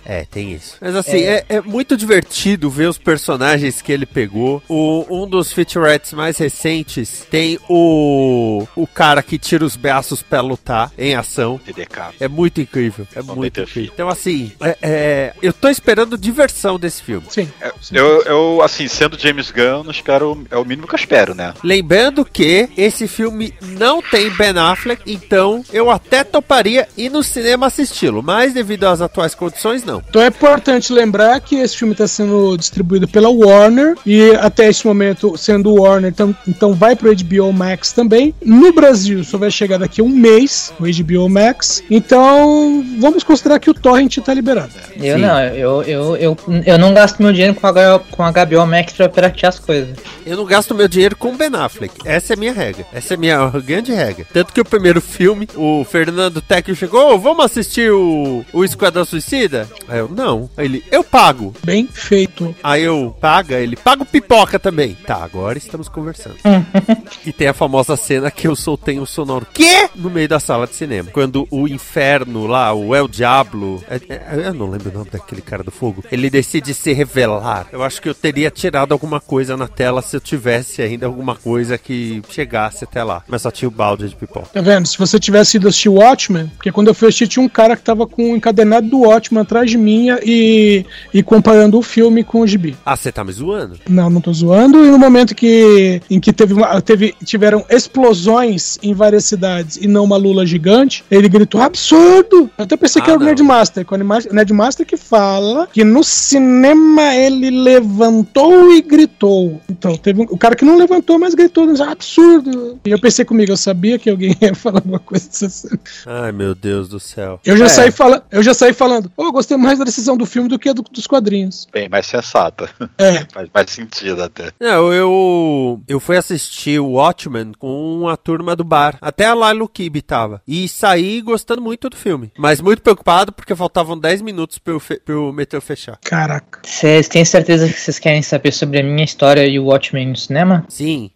É, tem isso. Mas assim, é, é muito divertido ver os personagens que ele pegou. O, um dos featurettes mais recentes tem o, o cara que tira os braços pra lutar em ação. TDK. É muito incrível. É Não muito incrível. Então, assim, é- é, eu tô esperando diversão desse filme. Sim. Eu, eu, assim, sendo James Gunn, não espero. É o mínimo que eu espero, né? Lembrando que esse filme não tem Ben Affleck, então eu até toparia ir no cinema assisti-lo, mas devido às atuais condições, não. Então é importante lembrar que esse filme está sendo distribuído pela Warner e até esse momento, sendo Warner, então, então vai pro HBO Max também. No Brasil só vai chegar daqui a um mês, o HBO Max. Então vamos considerar que o Torrent está liberado. Eu Sim. não, eu, eu, eu, eu não gasto meu dinheiro com a, com a HBO Max pra piratear as coisas. Eu não gasto meu dinheiro com Ben Affleck. Essa é a minha regra. Essa é a minha grande regra. Tanto que o primeiro filme, o Fernando Tecchio chegou, "Ô, vamos assistir o, o Esquadrão Suicida? Aí eu, não. Aí ele, eu pago. Bem feito. Aí eu, paga? Ele, paga o pipoca também. Tá, agora estamos conversando. e tem a famosa cena que eu soltei um sonoro, quê? No meio da sala de cinema. Quando o inferno lá, o El Diablo, é- é- eu não lembro o nome daquele cara do fogo, ele decide se revelar. Eu acho que eu teria tirado alguma coisa na tela se eu tivesse ainda alguma coisa que chegasse até lá. Mas só tinha o balde de pipoca. Tá vendo? Se você tivesse ido assistir Watchmen, porque quando eu fui assistir tinha um cara que tava com o encadenado do Watchmen atrás de mim e, e comparando o filme com o gibi. Ah, você tá me zoando? Não, não tô zoando. E no momento que, em que teve uma- teve, tiveram explosões em várias cidades e não uma lula gigante, ele gritou absurdo! Eu até pensei que Ah, era o não. Nerdmaster, com o Nerdmaster- que fala que no cinema ele levantou e gritou. Então, teve um, o cara que não levantou, mas gritou, dizendo, absurdo! E eu pensei comigo, eu sabia que alguém ia falar alguma coisa dessa. Ai, meu Deus do céu. Eu já, É. saí, fala, eu já saí falando, oh, eu gostei mais da decisão do filme do que a do- dos quadrinhos. Bem bem mais sensata. É. Faz mais sentido até. Não, eu eu fui assistir o Watchmen com a turma do bar. Até a Lilo Kib tava. E saí gostando muito do filme. Mas muito preocupado porque faltavam 10 minutos pro, fe pro metrô fechar. Caraca. Vocês têm certeza que vocês querem saber sobre a minha história e o Watchmen no cinema? Sim.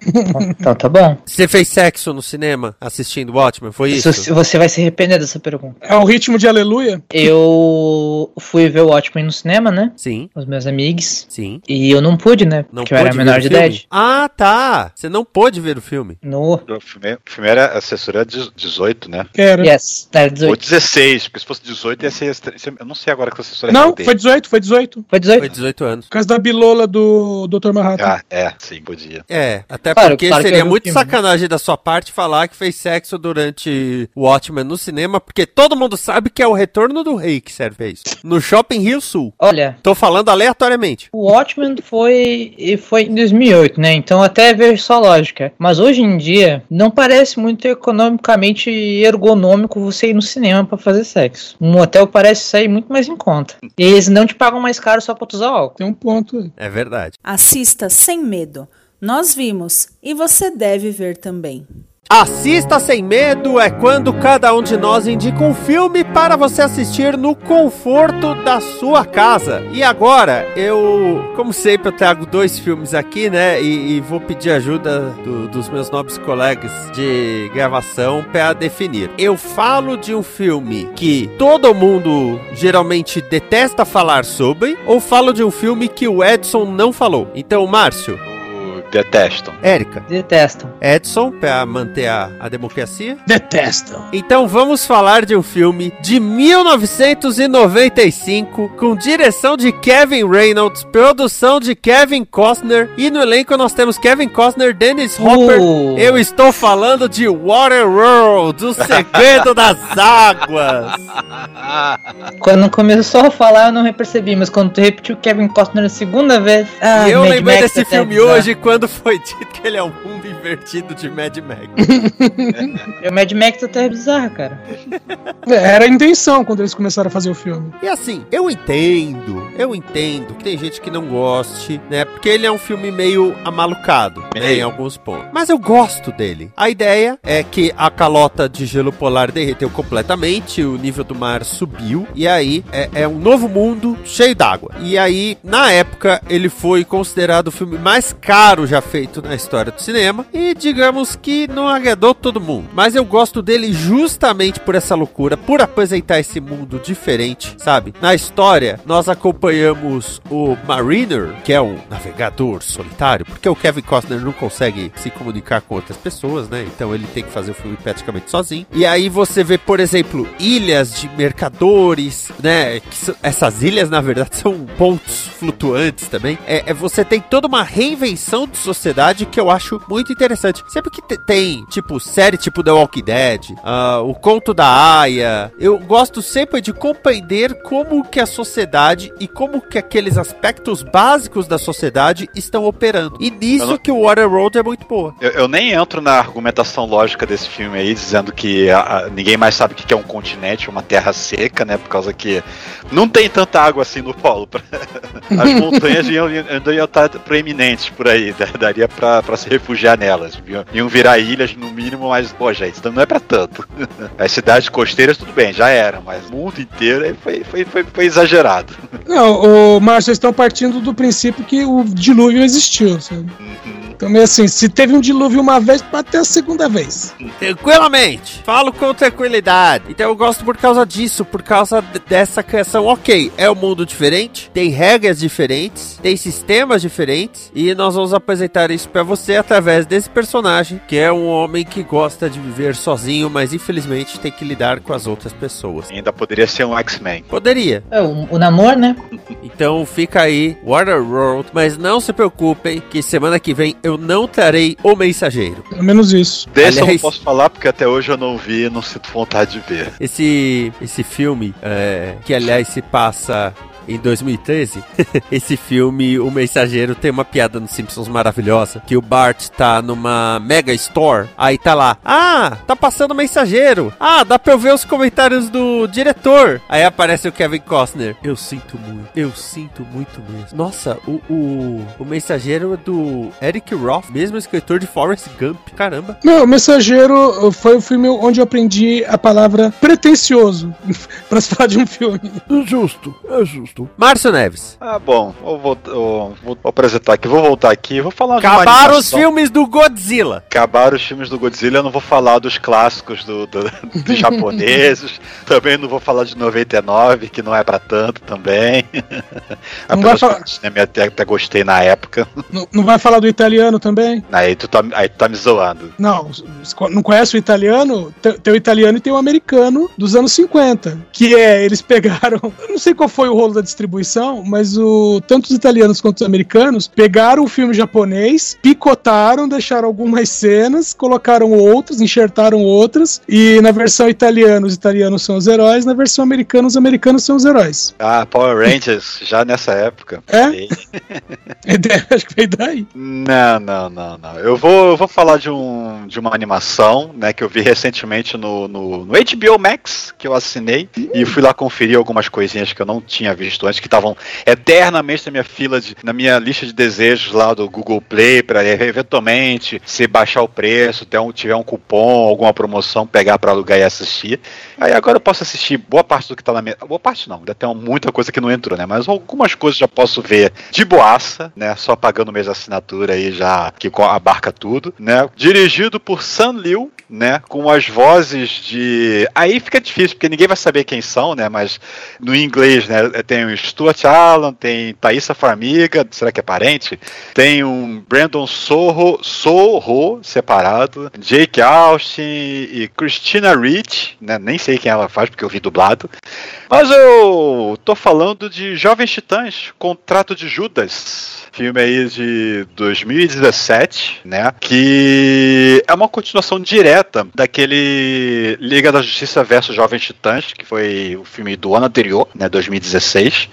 Então tá bom. Você fez sexo no cinema assistindo Watchmen? Foi isso? Isso- Você vai se arrepender dessa pergunta. É o ritmo de aleluia? Eu fui ver o Watchmen no cinema, né? Sim. Os meus amigos. Sim. E eu não pude, né? Não Porque eu era menor de idade. Ah, tá. Você não pôde ver o filme. No. O filme, o filme era assessoria de 18, né? Era. Yes, era Ou 18. 16, porque se fosse 18 ia ser. Eu não sei agora que a assessoria Não, tem. foi 18, foi 18. Foi 18? Foi 18 anos. Por causa da bilola do Dr. Manhattan. Ah, é, sim, podia. É, até Claro, porque claro seria muito filme, né? sacanagem da sua parte falar que fez sexo durante o Watchmen no cinema, porque todo mundo sabe que é o retorno do rei que serve a isso. No Shopping Rio Sul. Olha, Tô falando aleatoriamente. O Watchmen foi, e foi em 2008, né? Então até ver só lógica. Mas hoje em dia, não parece muito economicamente ergonômico você ir no cinema pra fazer sexo. Um motel parece sair muito mais em conta. E eles não te pagam mais caro só pra tu usar álcool. Tem um ponto aí. É verdade. Assista sem medo. Nós vimos e você deve ver também. Assista Sem Medo é quando cada um de nós indica um filme para você assistir no conforto da sua casa. E agora, eu, como sempre, eu trago dois filmes aqui, né? E, e vou pedir ajuda do- dos meus nobres colegas de gravação para definir. Eu falo de um filme que todo mundo geralmente detesta falar sobre, ou falo de um filme que o Edson não falou. Então, Márcio, Detestam. Érica, Detestam. Edson, para manter a, a democracia. Detestam. Então vamos falar de um filme de 1995 com direção de Kevin Reynolds, produção de Kevin Costner e no elenco nós temos Kevin Costner, Dennis Hopper. Uh. Eu estou falando de Waterworld, o segredo das águas. Quando começou a falar, eu não percebi, mas quando tu repetiu Kevin Costner a segunda vez. Ah, eu Mad lembrei Max desse filme hoje quando foi dito que ele é um mundo invertido de Mad Max. O Mad Max até é bizarro, cara. É, Era a intenção quando eles começaram a fazer o filme. E assim, eu entendo, eu entendo que tem gente que não goste, né? Porque ele é um filme meio amalucado, né, em alguns pontos. Mas eu gosto dele. A ideia é que a calota de gelo polar derreteu completamente, o nível do mar subiu, e aí é, é um novo mundo cheio d'água. E aí, na época, ele foi considerado o filme mais caro já feito na história do cinema, e digamos que não agradou todo mundo. Mas eu gosto dele justamente por essa loucura, por apresentar esse mundo diferente, sabe? Na história, nós acompanhamos o Mariner, que é um navegador solitário, porque o Kevin Costner não consegue se comunicar com outras pessoas, né? Então ele tem que fazer o filme praticamente sozinho. E aí você vê, por exemplo, ilhas de mercadores, né? Essas ilhas, na verdade, são pontos flutuantes também. É, é- você tem toda uma reinvenção de sociedade que eu acho muito interessante. Sempre que te- tem, tipo, série tipo The Walking Dead, ah, o Conto da Aya, eu gosto sempre de compreender como que a sociedade e como que aqueles aspectos básicos da sociedade estão operando. E nisso não- que o Waterworld é muito boa. Eu, eu nem entro na argumentação lógica desse filme aí, dizendo que a- a- ninguém mais sabe o que é um continente, uma terra seca, né? Por causa que não tem tanta água assim no polo. pra- As montanhas iam, ainda iam estar proeminentes por aí, da- daria pra, pra se refugiar nelas. Iam, iam virar ilhas no mínimo, mas, pô, gente, isso não é pra tanto. As cidades costeiras, tudo bem, já eram, mas o mundo inteiro foi, foi, foi, foi exagerado. Não, o Márcio, vocês estão partindo do princípio que o dilúvio existiu, sabe? Então, meio assim, se teve um dilúvio uma vez, pode ter a segunda vez. Tranquilamente. Falo com tranquilidade. Então eu gosto por causa disso, por causa dessa criação. Ok, é um mundo diferente, tem regras diferentes, tem sistemas diferentes, e nós vamos apresentar isso pra você através desse personagem, que é um homem que gosta de viver sozinho, mas infelizmente tem que lidar com as outras pessoas. Ainda poderia ser um X-Men. Poderia. É, o, o namoro, né? Então fica aí, Waterworld, mas não se preocupem que semana que vem eu não trarei o mensageiro. Pelo menos isso. Desse eu não Aliás- posso falar porque até hoje eu não vi e não sinto vontade de ver. Esse, esse filme, é, que aliás se passa em 2013, esse filme, O Mensageiro, tem uma piada nos Simpsons maravilhosa, que o Bart tá numa mega store, aí tá lá, ah, tá passando o Mensageiro, ah, dá pra eu ver os comentários do diretor. Aí aparece o Kevin Costner, eu sinto muito, eu sinto muito mesmo. Nossa, o, o, o Mensageiro é do Eric Roth, mesmo escritor de Forrest Gump, caramba. Não, o Mensageiro foi o filme onde eu aprendi a palavra pretencioso pra se falar de um filme. É justo, é justo. Márcio Neves. Ah, bom, eu vou, eu vou apresentar aqui, vou voltar aqui, vou falar de uma Acabaram os filmes do Godzilla. Acabaram os filmes do Godzilla, eu não vou falar dos clássicos do, do- dos japoneses, também não vou falar de 99, que não é pra tanto também. Não vai falar- cinema até, até gostei na época. Não, não vai falar do italiano também? Aí tu tá, aí tu tá me zoando. Não, não conhece o italiano? Tem, tem o italiano e tem o americano dos anos 50. Que é, eles pegaram. Eu não sei qual foi o rolo da distribuição, mas o, tanto os italianos quanto os americanos pegaram o filme japonês, picotaram, deixaram algumas cenas, colocaram outras, enxertaram outras. E na versão italiana, os italianos são os heróis, na versão americana, os americanos são os heróis. Ah, Power Rangers, já nessa época. É? E- Acho que veio daí. Não, não, não, não. Eu vou, eu vou falar de, um, de uma animação, né, que eu vi recentemente no, no, no HBO Max, que eu assinei, e fui lá conferir algumas coisinhas que eu não tinha visto antes, que estavam eternamente na minha fila, de, na minha lista de desejos lá do Google Play, para eventualmente, se baixar o preço, ter um, tiver um cupom, alguma promoção, pegar para alugar e assistir. Aí agora eu posso assistir boa parte do que tá na minha. Boa parte não, ainda tem muita coisa que não entrou, né? Mas algumas coisas já posso ver de boaça, né? Só pagando o mês de assinatura aí já que abarca tudo, né? Dirigido por San Liu, né? Com as vozes de. Aí fica difícil, porque ninguém vai saber quem são, né? Mas no inglês, né? Tem o Stuart Allen, tem Thaisa Farmiga, será que é parente? Tem um Brandon Sorro, Sorro separado, Jake Austin e Christina Ricci, né? Nem sei quem ela faz porque eu vi dublado. Mas eu tô falando de Jovens Titãs, Contrato de Judas. Filme aí de 2017, né? Que é uma continuação direta daquele Liga da Justiça versus Jovens Titãs, que foi o filme do ano anterior, né? 2016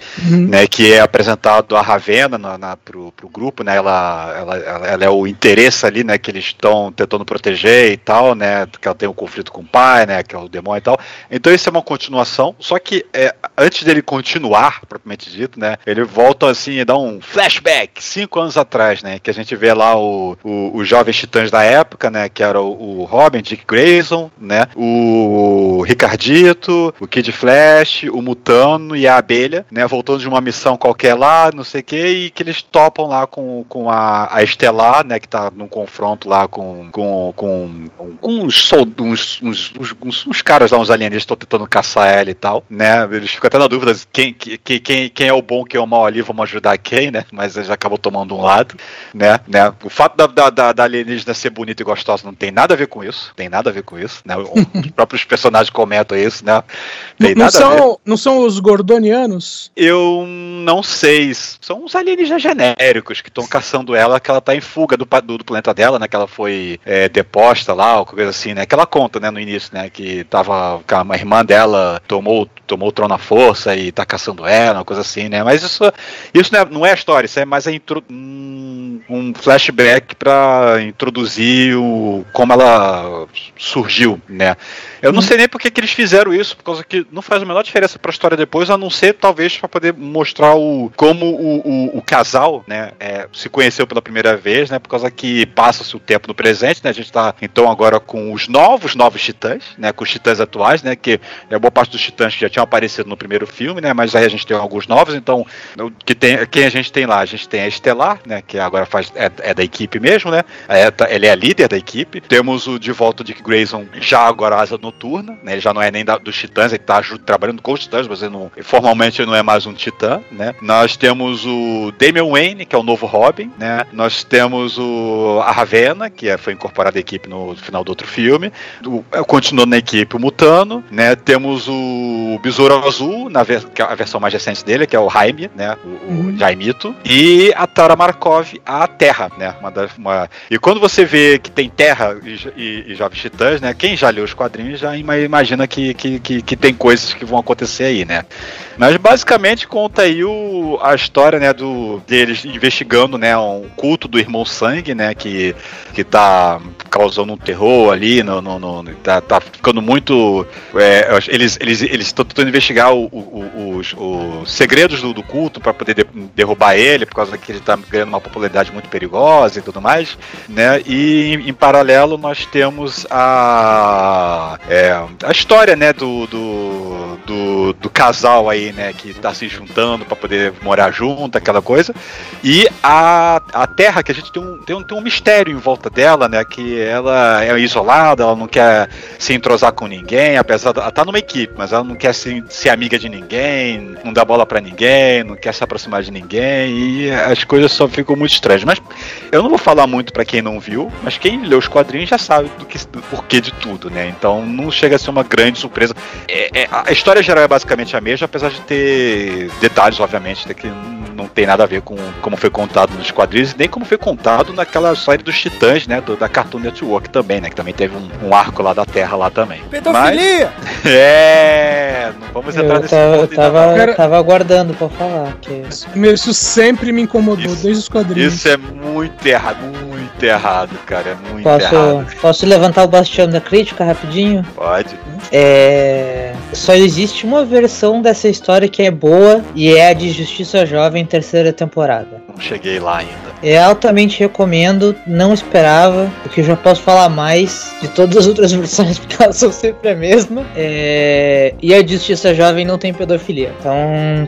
né, que é apresentado a Ravena na, na, pro, pro grupo, né, ela, ela, ela, ela é o interesse ali, né, que eles estão tentando proteger e tal, né, que ela tem um conflito com o pai, né, que é o demônio e tal. Então isso é uma continuação, só que é, antes dele continuar, propriamente dito, né, ele volta assim e dá um flashback, cinco anos atrás, né, que a gente vê lá o, o, os jovens titãs da época, né, que era o, o Robin, Dick Grayson, né, o Ricardito, o Kid Flash, o Mutano e a Abelha, né, voltando de uma missão qualquer lá, não sei o que, e que eles topam lá com, com a, a Estelar, né, que tá num confronto lá com, com, com, com uns, uns, uns, uns, uns- caras lá, uns alienígenas estão tentando caçar ela e tal, né, eles ficam até na dúvida quem, quem, quem, quem é o bom, quem é o mal ali, vamos ajudar quem, né, mas eles acabam tomando um lado, né, né, o fato da, da, da alienígena ser bonita e gostosa não tem nada a ver com isso, tem nada a ver com isso, né, os próprios personagens comentam isso, né, tem Não ver. são, não são os gordonianos? Eu não sei. São uns alienígenas genéricos que estão caçando ela, que ela tá em fuga do, do, do planeta dela, né? Que ela foi é, deposta lá, ou coisa assim, né? Que ela conta, né, no início, né? Que tava. Que a irmã dela tomou, tomou o trono à força e tá caçando ela, uma coisa assim, né? Mas isso, isso não, é, não é a história, isso é mais a intro, um, um flashback pra introduzir o, como ela surgiu, né? Eu não sei nem por que, eles fizeram isso, por causa que não faz a menor diferença pra história depois, a não ser talvez pra poder mostrar o como o, o, o casal, né, é, se conheceu pela primeira vez, né, por causa que passa-se o tempo no presente, né, a gente tá então agora com os novos, novos titãs, né, com os titãs atuais, né, que é boa parte dos titãs que já tinham aparecido no primeiro filme, né, mas aí a gente tem alguns novos, então, que tem, quem a gente tem lá? A gente tem a Estelar, né, que agora faz, é, é da equipe mesmo, né, é, tá- ele é a líder da equipe, temos o de volta de Dick Grayson já agora asa noturna, né, ele já não é nem da- dos titãs, ele tá trabalhando com os titãs, mas ele não, formalmente ele não é mais um titã, né, nós temos o Damian Wayne, que é o novo Robin, né, nós temos o, a Ravena, que é- foi incorporada à equipe no final do outro filme, o, é, continuando na equipe o Mutano, né, temos o Besouro Azul, na ver- que é a versão mais recente dele, que é o Jaime, né, o, o Jaimito, e a Tara Markov, a Terra, né, uma uma... e quando você vê que tem Terra e, e- e Jovens Titãs, né? Quem já leu os quadrinhos já ima- imagina que, que, que, que tem coisas que vão acontecer aí, né? Mas basicamente conta aí o, a história, né, do deles investigando, né, um culto do irmão sangue, né, que, que tá causando um terror ali, no, no, no- tá, tá ficando muito, é, eles eles eles estão tentando investigar o- o- os, os segredos do, do culto para poder de- derrubar ele, por causa que ele tá ganhando uma popularidade muito perigosa e tudo mais, né? E em, em paralelo nós temos a é, a história, né, do, do, do, do casal aí, né, que tá se juntando para poder morar junto, aquela coisa. E a, a Terra, que a gente tem um, tem, um, tem um mistério em volta dela, né? Que ela é isolada, ela não quer se entrosar com ninguém, apesar de. Ela tá numa equipe, mas ela não quer se, ser amiga de ninguém, não dá bola pra ninguém, não quer se aproximar de ninguém, e as coisas só ficam muito estranhas. Mas eu não vou falar muito pra quem não viu, mas quem leu os quadrinhos já sabe do, que, do porquê de tudo, né? Então não chega a ser uma grande surpresa. É- é- a história geral é basicamente a mesma, apesar de ter detalhes, obviamente, que não tem nada a ver com como foi contado nos quadrinhos, nem como foi contado naquela série dos Titãs, né? do- da Cartoon Network também, né? Que também teve um, um arco lá da Terra lá também. Pedofilia! Mas, é, não vamos entrar Eu nesse tava, eu tava. Cara- tava aguardando pra falar. Que... Meu, Isso sempre me incomodou, Isso- desde os quadrinhos. Isso é muito errado, muito errado, cara. É muito Posso, errado. posso levantar o bastião da crítica rapidinho? Pode. É... Só existe uma versão dessa história que é boa e é a de Justiça Jovem, terceira temporada. Não cheguei lá ainda. É altamente recomendo, não esperava, porque eu já posso falar mais de todas as outras versões, porque elas são sempre a mesma. É, E a Justiça Jovem não tem pedofilia. Então,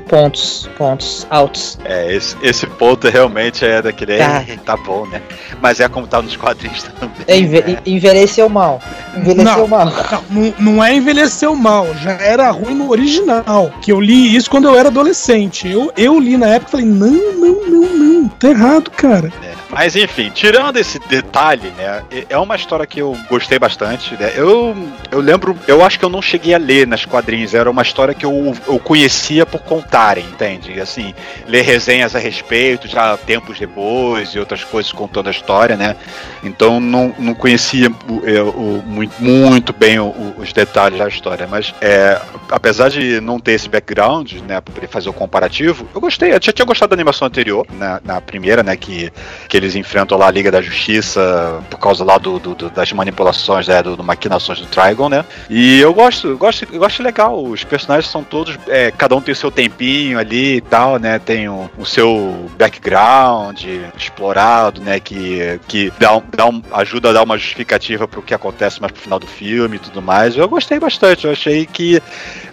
pontos, pontos altos. É, esse, esse ponto realmente é daquele. Tá. "É, tá bom, né? Mas é como tá nos quadrinhos também. É, enve- né? Envelheceu mal. Envelheceu Não. mal. Não, não, é envelheceu mal, já era ruim no original. Que eu li isso quando eu era adolescente. Eu, eu li na época falei: não, não, não, não, tá errado, cara. Mas enfim, tirando esse detalhe, né? é- É uma história que eu gostei bastante, né? Eu, eu lembro, eu acho que eu não cheguei a ler nas quadrinhos, era uma história que eu, eu conhecia por contarem, entende? Assim, ler resenhas a respeito, já tempos depois e outras coisas contando a história, né? Então não, não conhecia eu- o- muito, muito bem os detalhes da história, mas é, apesar de não ter esse background, né, pra poder fazer o comparativo, eu gostei, eu já tinha gostado da animação anterior, na, na primeira, né, que, que eles enfrentam lá a Liga da Justiça por causa lá do, do- das manipulações, né, do, do maquinações do Trigon, né, e eu gosto, gosto, gosto legal, os personagens são todos, é, cada um tem o seu tempinho ali e tal, né, tem o, o seu background explorado, né, que, que dá, um- dá um, ajuda a dar uma justificativa pro que acontece mais pro final do filme e tudo mais, eu gostei bastante, eu achei que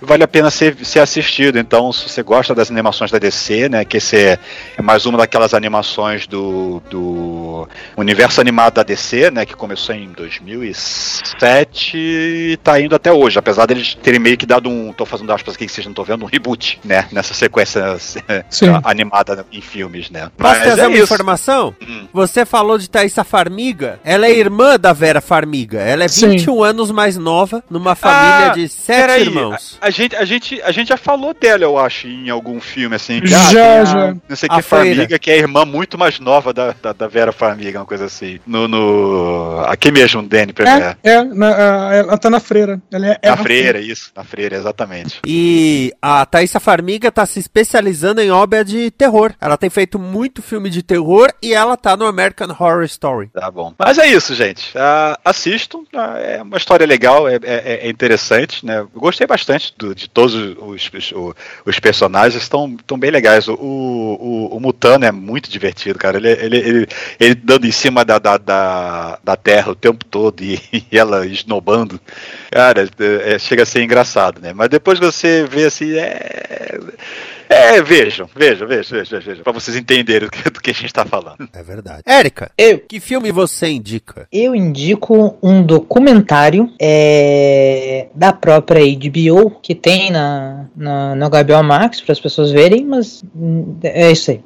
vale a pena ser, ser assistido. Então, se você gosta das animações da DC, né, que esse é, é mais uma daquelas animações do, do universo animado da DC, né, que começou em 2007 e tá indo até hoje, apesar deles terem meio que dado um, tô fazendo aspas aqui que vocês não estão vendo, um reboot, né, nessa sequência Sim. animada em filmes, né. Posso Mas trazer é uma isso. informação? Hum. Você falou de Thaisa Farmiga. Ela é irmã da Vera Farmiga. Ela é Sim. 21 anos mais nova, numa família Ah, de sete Peraí, irmãos. A, a gente, a, gente, a gente já falou dela, eu acho, em algum filme, assim. que, Já, tem a- já. Não sei A que. Farmiga, que é a irmã muito mais nova da, da, da Vera Farmiga, uma coisa assim. No. no aqui mesmo, Danny Premier. É, é, na- a- ela tá na freira. Ela é, é Na freira, isso. Na freira, exatamente. E a Thaisa Farmiga tá se especializando em obra de terror. Ela tem feito muito filme de terror e ela tá no American Horror Story. Tá bom. Mas é isso, gente. Ah, assistam. Ah, é uma história legal, é, é- é interessante, né? Eu gostei bastante do- de todos os, os, o- os personagens, estão estão bem legais. O, o, o Mutano é muito divertido, cara. Ele, ele, ele, ele dando em cima da, da, da, da terra o tempo todo e, e ela esnobando. Cara, é- é- chega a ser engraçado, né? Mas depois você vê assim, é. É, vejam, vejam, vejam, vejam, vejam, pra vocês entenderem do que, do que a gente tá falando. É verdade. Érica, Eu, que filme você indica? eu indico um documentário é, da própria HBO que tem na, na, no HBO Max para as pessoas verem, mas hum, é isso aí.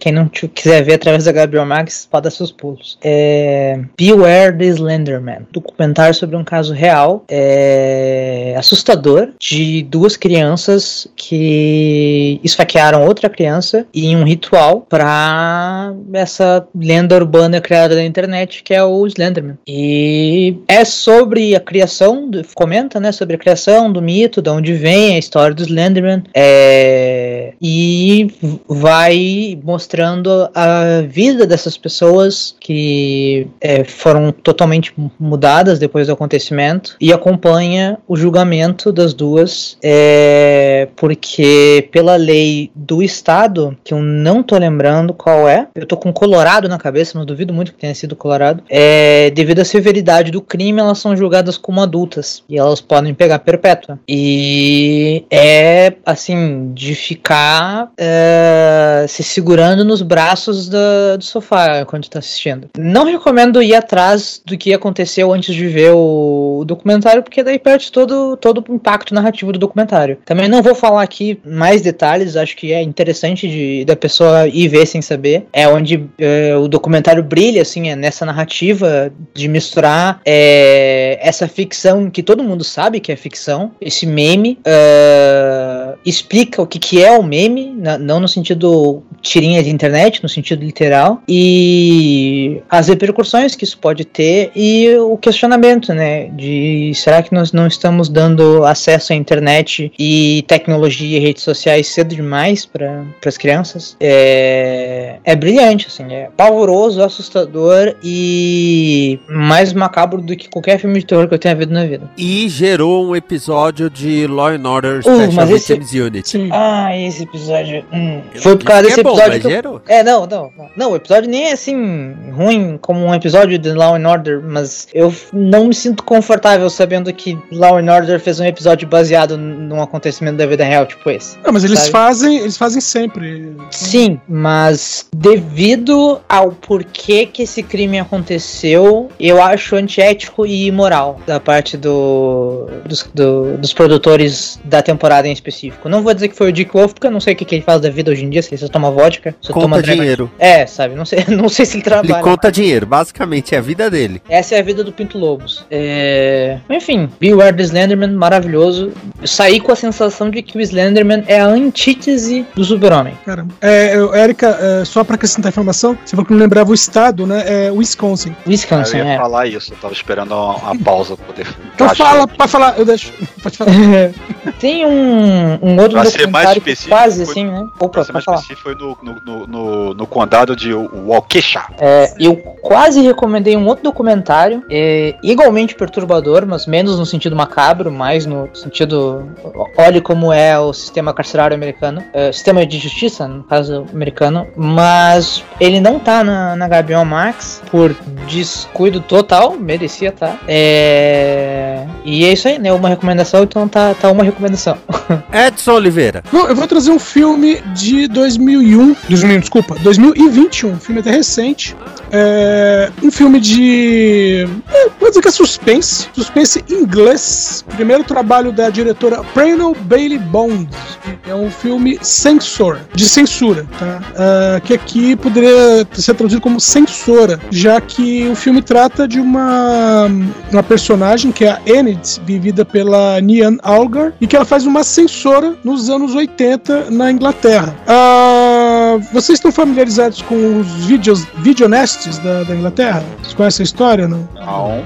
Quem não quiser ver através da HBO Max pode dar seus pulos. É, Beware the Slenderman, documentário sobre um caso real, é, assustador, de duas crianças que esfaquearam outra criança em um ritual para essa lenda urbana criada na internet que é o Slenderman. E é sobre a criação, comenta, né, sobre a criação do mito, de onde vem a história do Slenderman, é, e vai mostrando a vida dessas pessoas que é, foram totalmente mu- mudadas depois do acontecimento e acompanha o julgamento das duas, é, porque pela lei do estado, que eu não tô lembrando qual é, eu tô com Colorado na cabeça, não duvido muito que tenha sido Colorado, é, devido à severidade do crime, elas são julgadas como adultas e elas podem pegar perpétua. E é assim, de ficar é, se segurando nos braços do sofá quando tá assistindo. Não recomendo ir atrás do que aconteceu antes de ver o, o documentário, porque daí perde todo, todo o impacto narrativo do documentário. Também não vou falar aqui mais detalhes, acho que é interessante de, da pessoa ir ver sem saber. É onde é, o documentário brilha, assim, é nessa narrativa de misturar é, essa ficção que todo mundo sabe que é ficção, esse meme, é, explica o que, que é o meme, na- não no sentido tirinha de internet, no sentido literal, e as repercussões que isso pode ter e o questionamento, né, de será que nós não estamos dando acesso à internet e tecnologia e redes sociais cedo demais para as crianças? É, é brilhante, assim, é pavoroso, assustador e mais macabro do que qualquer filme de terror que eu tenha visto na vida. E gerou um episódio de Law and Order Uh, Special mas esse- Unit. Sim. Ah, esse episódio. hum, Foi por causa Que desse é bom, episódio mas que eu- gerou. É, não, não, não. O episódio nem é assim ruim como um episódio de Law and Order, mas eu não me sinto confortável sabendo que Law and Order fez um episódio baseado num acontecimento da vida real, tipo esse. Não, mas eles Sabe? fazem, eles fazem sempre. Sim, mas devido ao porquê que esse crime aconteceu, eu acho antiético e imoral da parte do, dos, do- dos produtores da temporada em específico. Não vou dizer que foi o Dick Wolf, porque eu não sei o que, que ele faz da vida hoje em dia, se ele só toma vodka, só Conta toma dinheiro. É, sabe, não sei, não sei se ele Ele trabalha. conta dinheiro, basicamente é a vida dele. Essa é a vida do Pinto Lobos. É... Enfim, Beware the Slenderman, maravilhoso. Eu saí com a sensação de que o Slenderman é a antítese do super-homem. Caramba. É, Érica, é, só pra acrescentar informação, você falou que não lembrava o estado, né? É Wisconsin. Wisconsin, eu ia é. falar isso, eu tava esperando uma, pausa pra poder. Então fala, pode falar, eu deixo. Pode falar. Tem um, um outro Pra ser mais específico, quase foi- assim, né? Pra Opa, ser mais falar. específico, foi no, no, no, no, condado de Waukesha. É, eu quase recomendei um outro documentário, é, igualmente perturbador, mas menos no sentido macabro, mais no sentido. Olhe como é o sistema carcerário americano, é, sistema de justiça, no caso americano, mas ele não tá na, na HBO Max por descuido total, merecia tá. É, e é isso aí, né? Uma recomendação, então tá, tá uma recomendação. Edson Oliveira. Não, eu vou trazer um filme de 2001, 2001, desculpa, 2021, um filme até recente. É, um filme de. É, vou dizer que é suspense, suspense inglês. Primeiro trabalho da diretora Prano Bailey Bond. É um filme censor, de censura, tá? Ah, que aqui poderia ser traduzido como censora, já que o filme trata de uma, uma personagem que é a Enid, vivida pela Nian Algar, e que ela faz uma censora nos anos 80 na Inglaterra. Vocês estão familiarizados com os vídeos videonestes da, da Inglaterra? Vocês conhecem a história? Não? Não.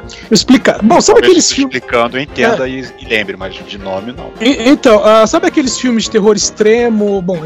Vou explicar. Bom, sabe Talvez aqueles filmes. explicando, eu entenda e, e lembre, mas de nome não. E- Então, ah, sabe aqueles filmes de terror extremo? Bom,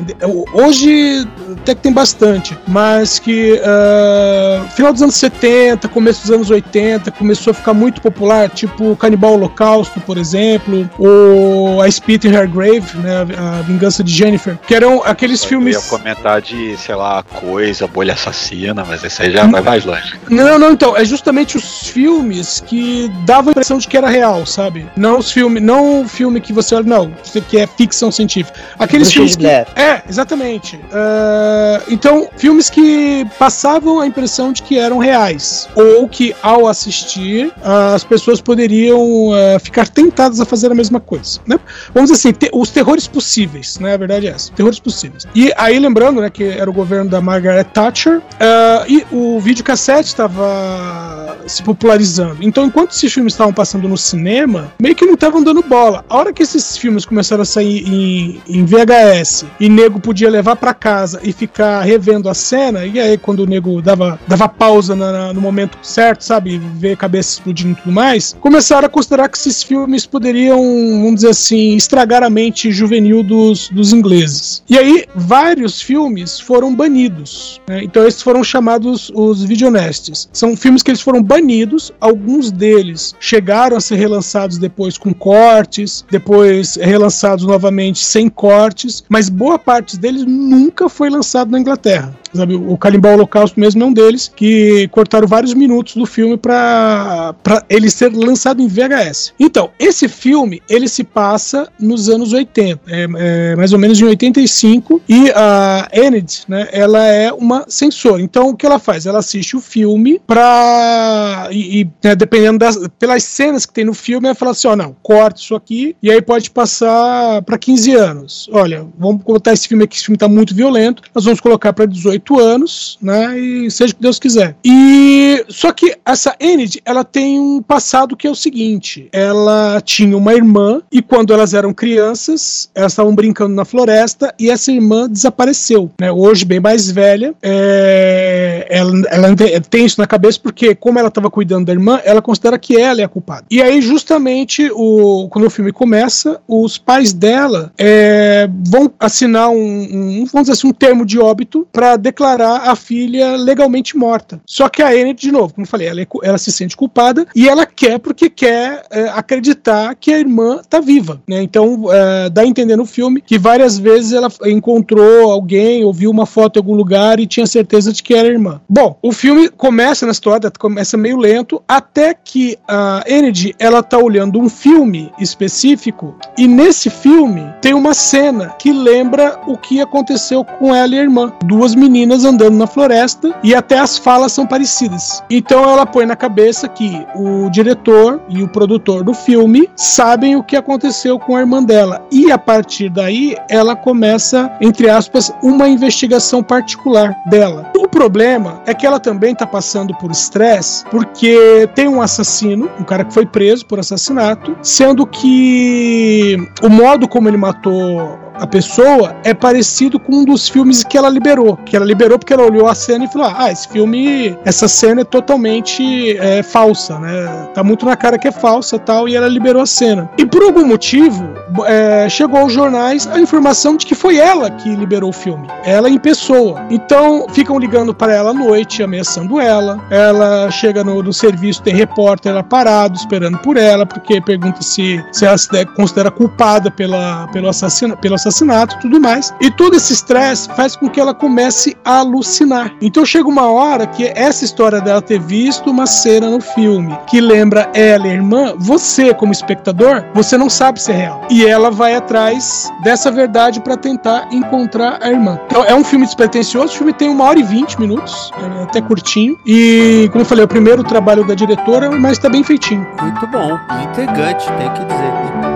hoje até que tem bastante, mas que ah, final dos anos 70, começo dos anos 80, começou a ficar muito popular, tipo Canibal Holocausto, por exemplo, ou A Spit in Her Grave, né, a Vingança de Jennifer, que eram aqueles Eu filmes... ia comentar de, sei lá, coisa, bolha assassina, mas esse aí já Hum. vai mais longe. Não, não, então, é justamente os filmes filmes que davam a impressão de que era real, sabe? Não os filmes, não o filme que você olha, não, que é ficção científica. Aqueles Bruxa filmes que, é, exatamente. Ah, então, filmes que passavam a impressão de que eram reais. Ou que, ao assistir, as pessoas poderiam ah, ficar tentadas a fazer a mesma coisa. Né? Vamos dizer assim, te- os terrores possíveis, né? A verdade é essa. Terrores possíveis. E aí, lembrando, né, que era o governo da Margaret Thatcher, ah, e o videocassete estava se popularizando. Então, enquanto esses filmes estavam passando no cinema, meio que não estavam dando bola. A hora que esses filmes começaram a sair em, em VHS e nego podia levar pra casa e ficar revendo a cena, e aí quando o nego dava, dava pausa na- na- no momento certo, sabe, ver a cabeça explodindo e tudo mais, começaram a considerar que esses filmes poderiam, vamos dizer assim, estragar a mente juvenil dos, dos ingleses. E aí, vários filmes foram banidos. né? Então, esses foram chamados os videonestes. São filmes que eles foram banidos, alguns deles chegaram a ser relançados depois com cortes, depois relançados novamente sem cortes, mas boa parte deles nunca foi lançado na Inglaterra. Sabe, o Calimbau Holocausto mesmo é um deles, que cortaram vários minutos do filme para ele ser lançado em VHS. Então, esse filme, ele se passa nos anos 80, é, é, mais ou menos em 85, e a Enid, né, ela é uma censora. Então, o que ela faz? Ela assiste o filme pra... e, e, né, dependendo das... pelas cenas que tem no filme, ela fala assim, ó, não, corta isso aqui, e aí pode passar para 15 anos. Olha, vamos botar esse filme aqui, esse filme tá muito violento, nós vamos colocar para 18 anos, né? E seja o que Deus quiser. E só que essa Enid, ela tem um passado que é o seguinte: ela tinha uma irmã e quando elas eram crianças, elas estavam brincando na floresta e essa irmã desapareceu, né? Hoje bem mais velha, é, ela, ela te- tem isso na cabeça porque como ela estava cuidando da irmã, ela considera que ela é a culpada. E aí justamente o quando o filme começa, os pais dela é, vão assinar um, um vamos dizer assim, um termo de óbito para declarar a filha legalmente morta. Só que a Enid, de novo, como eu falei, ela, é ela se sente culpada e ela quer porque quer é, acreditar que a irmã tá viva, né? Então é, dá a entender no filme que várias vezes ela encontrou alguém, ouviu uma foto em algum lugar e tinha certeza de que era a irmã. Bom, o filme começa na história, começa meio lento, até que a Enid ela tá olhando um filme específico e nesse filme tem uma cena que lembra o que aconteceu com ela e a irmã. Duas meninas andando na floresta e até as falas são parecidas. Então ela põe na cabeça que o diretor e o produtor do filme sabem o que aconteceu com a irmã dela. E a partir daí ela começa, entre aspas, uma investigação particular dela. O problema é que ela também está passando por estresse porque tem um assassino, um cara que foi preso por assassinato, sendo que o modo como ele matou a pessoa é parecido com um dos filmes que ela liberou. Que ela liberou porque ela olhou a cena e falou: Ah, esse filme, essa cena é totalmente é, falsa, né? Tá muito na cara que é falsa tal. E ela liberou a cena. E por algum motivo, é, chegou aos jornais a informação de que foi ela que liberou o filme. Ela em pessoa. Então ficam ligando para ela à noite, ameaçando ela. Ela chega no, no serviço, tem repórter lá parado, esperando por ela, porque pergunta se, se ela se considera culpada pela, pelo assassinato. Pelo assassinato tudo mais. E todo esse estresse faz com que ela comece a alucinar. Então chega uma hora que essa história dela ter visto uma cena no filme que lembra ela e a irmã, você, como espectador, você não sabe se é real. E ela vai atrás dessa verdade para tentar encontrar a irmã. Então é um filme despretensioso, o filme tem uma hora e vinte minutos, é até curtinho. E, como eu falei, é o primeiro trabalho da diretora, mas tá bem feitinho. Muito bom, intrigante, tem que dizer.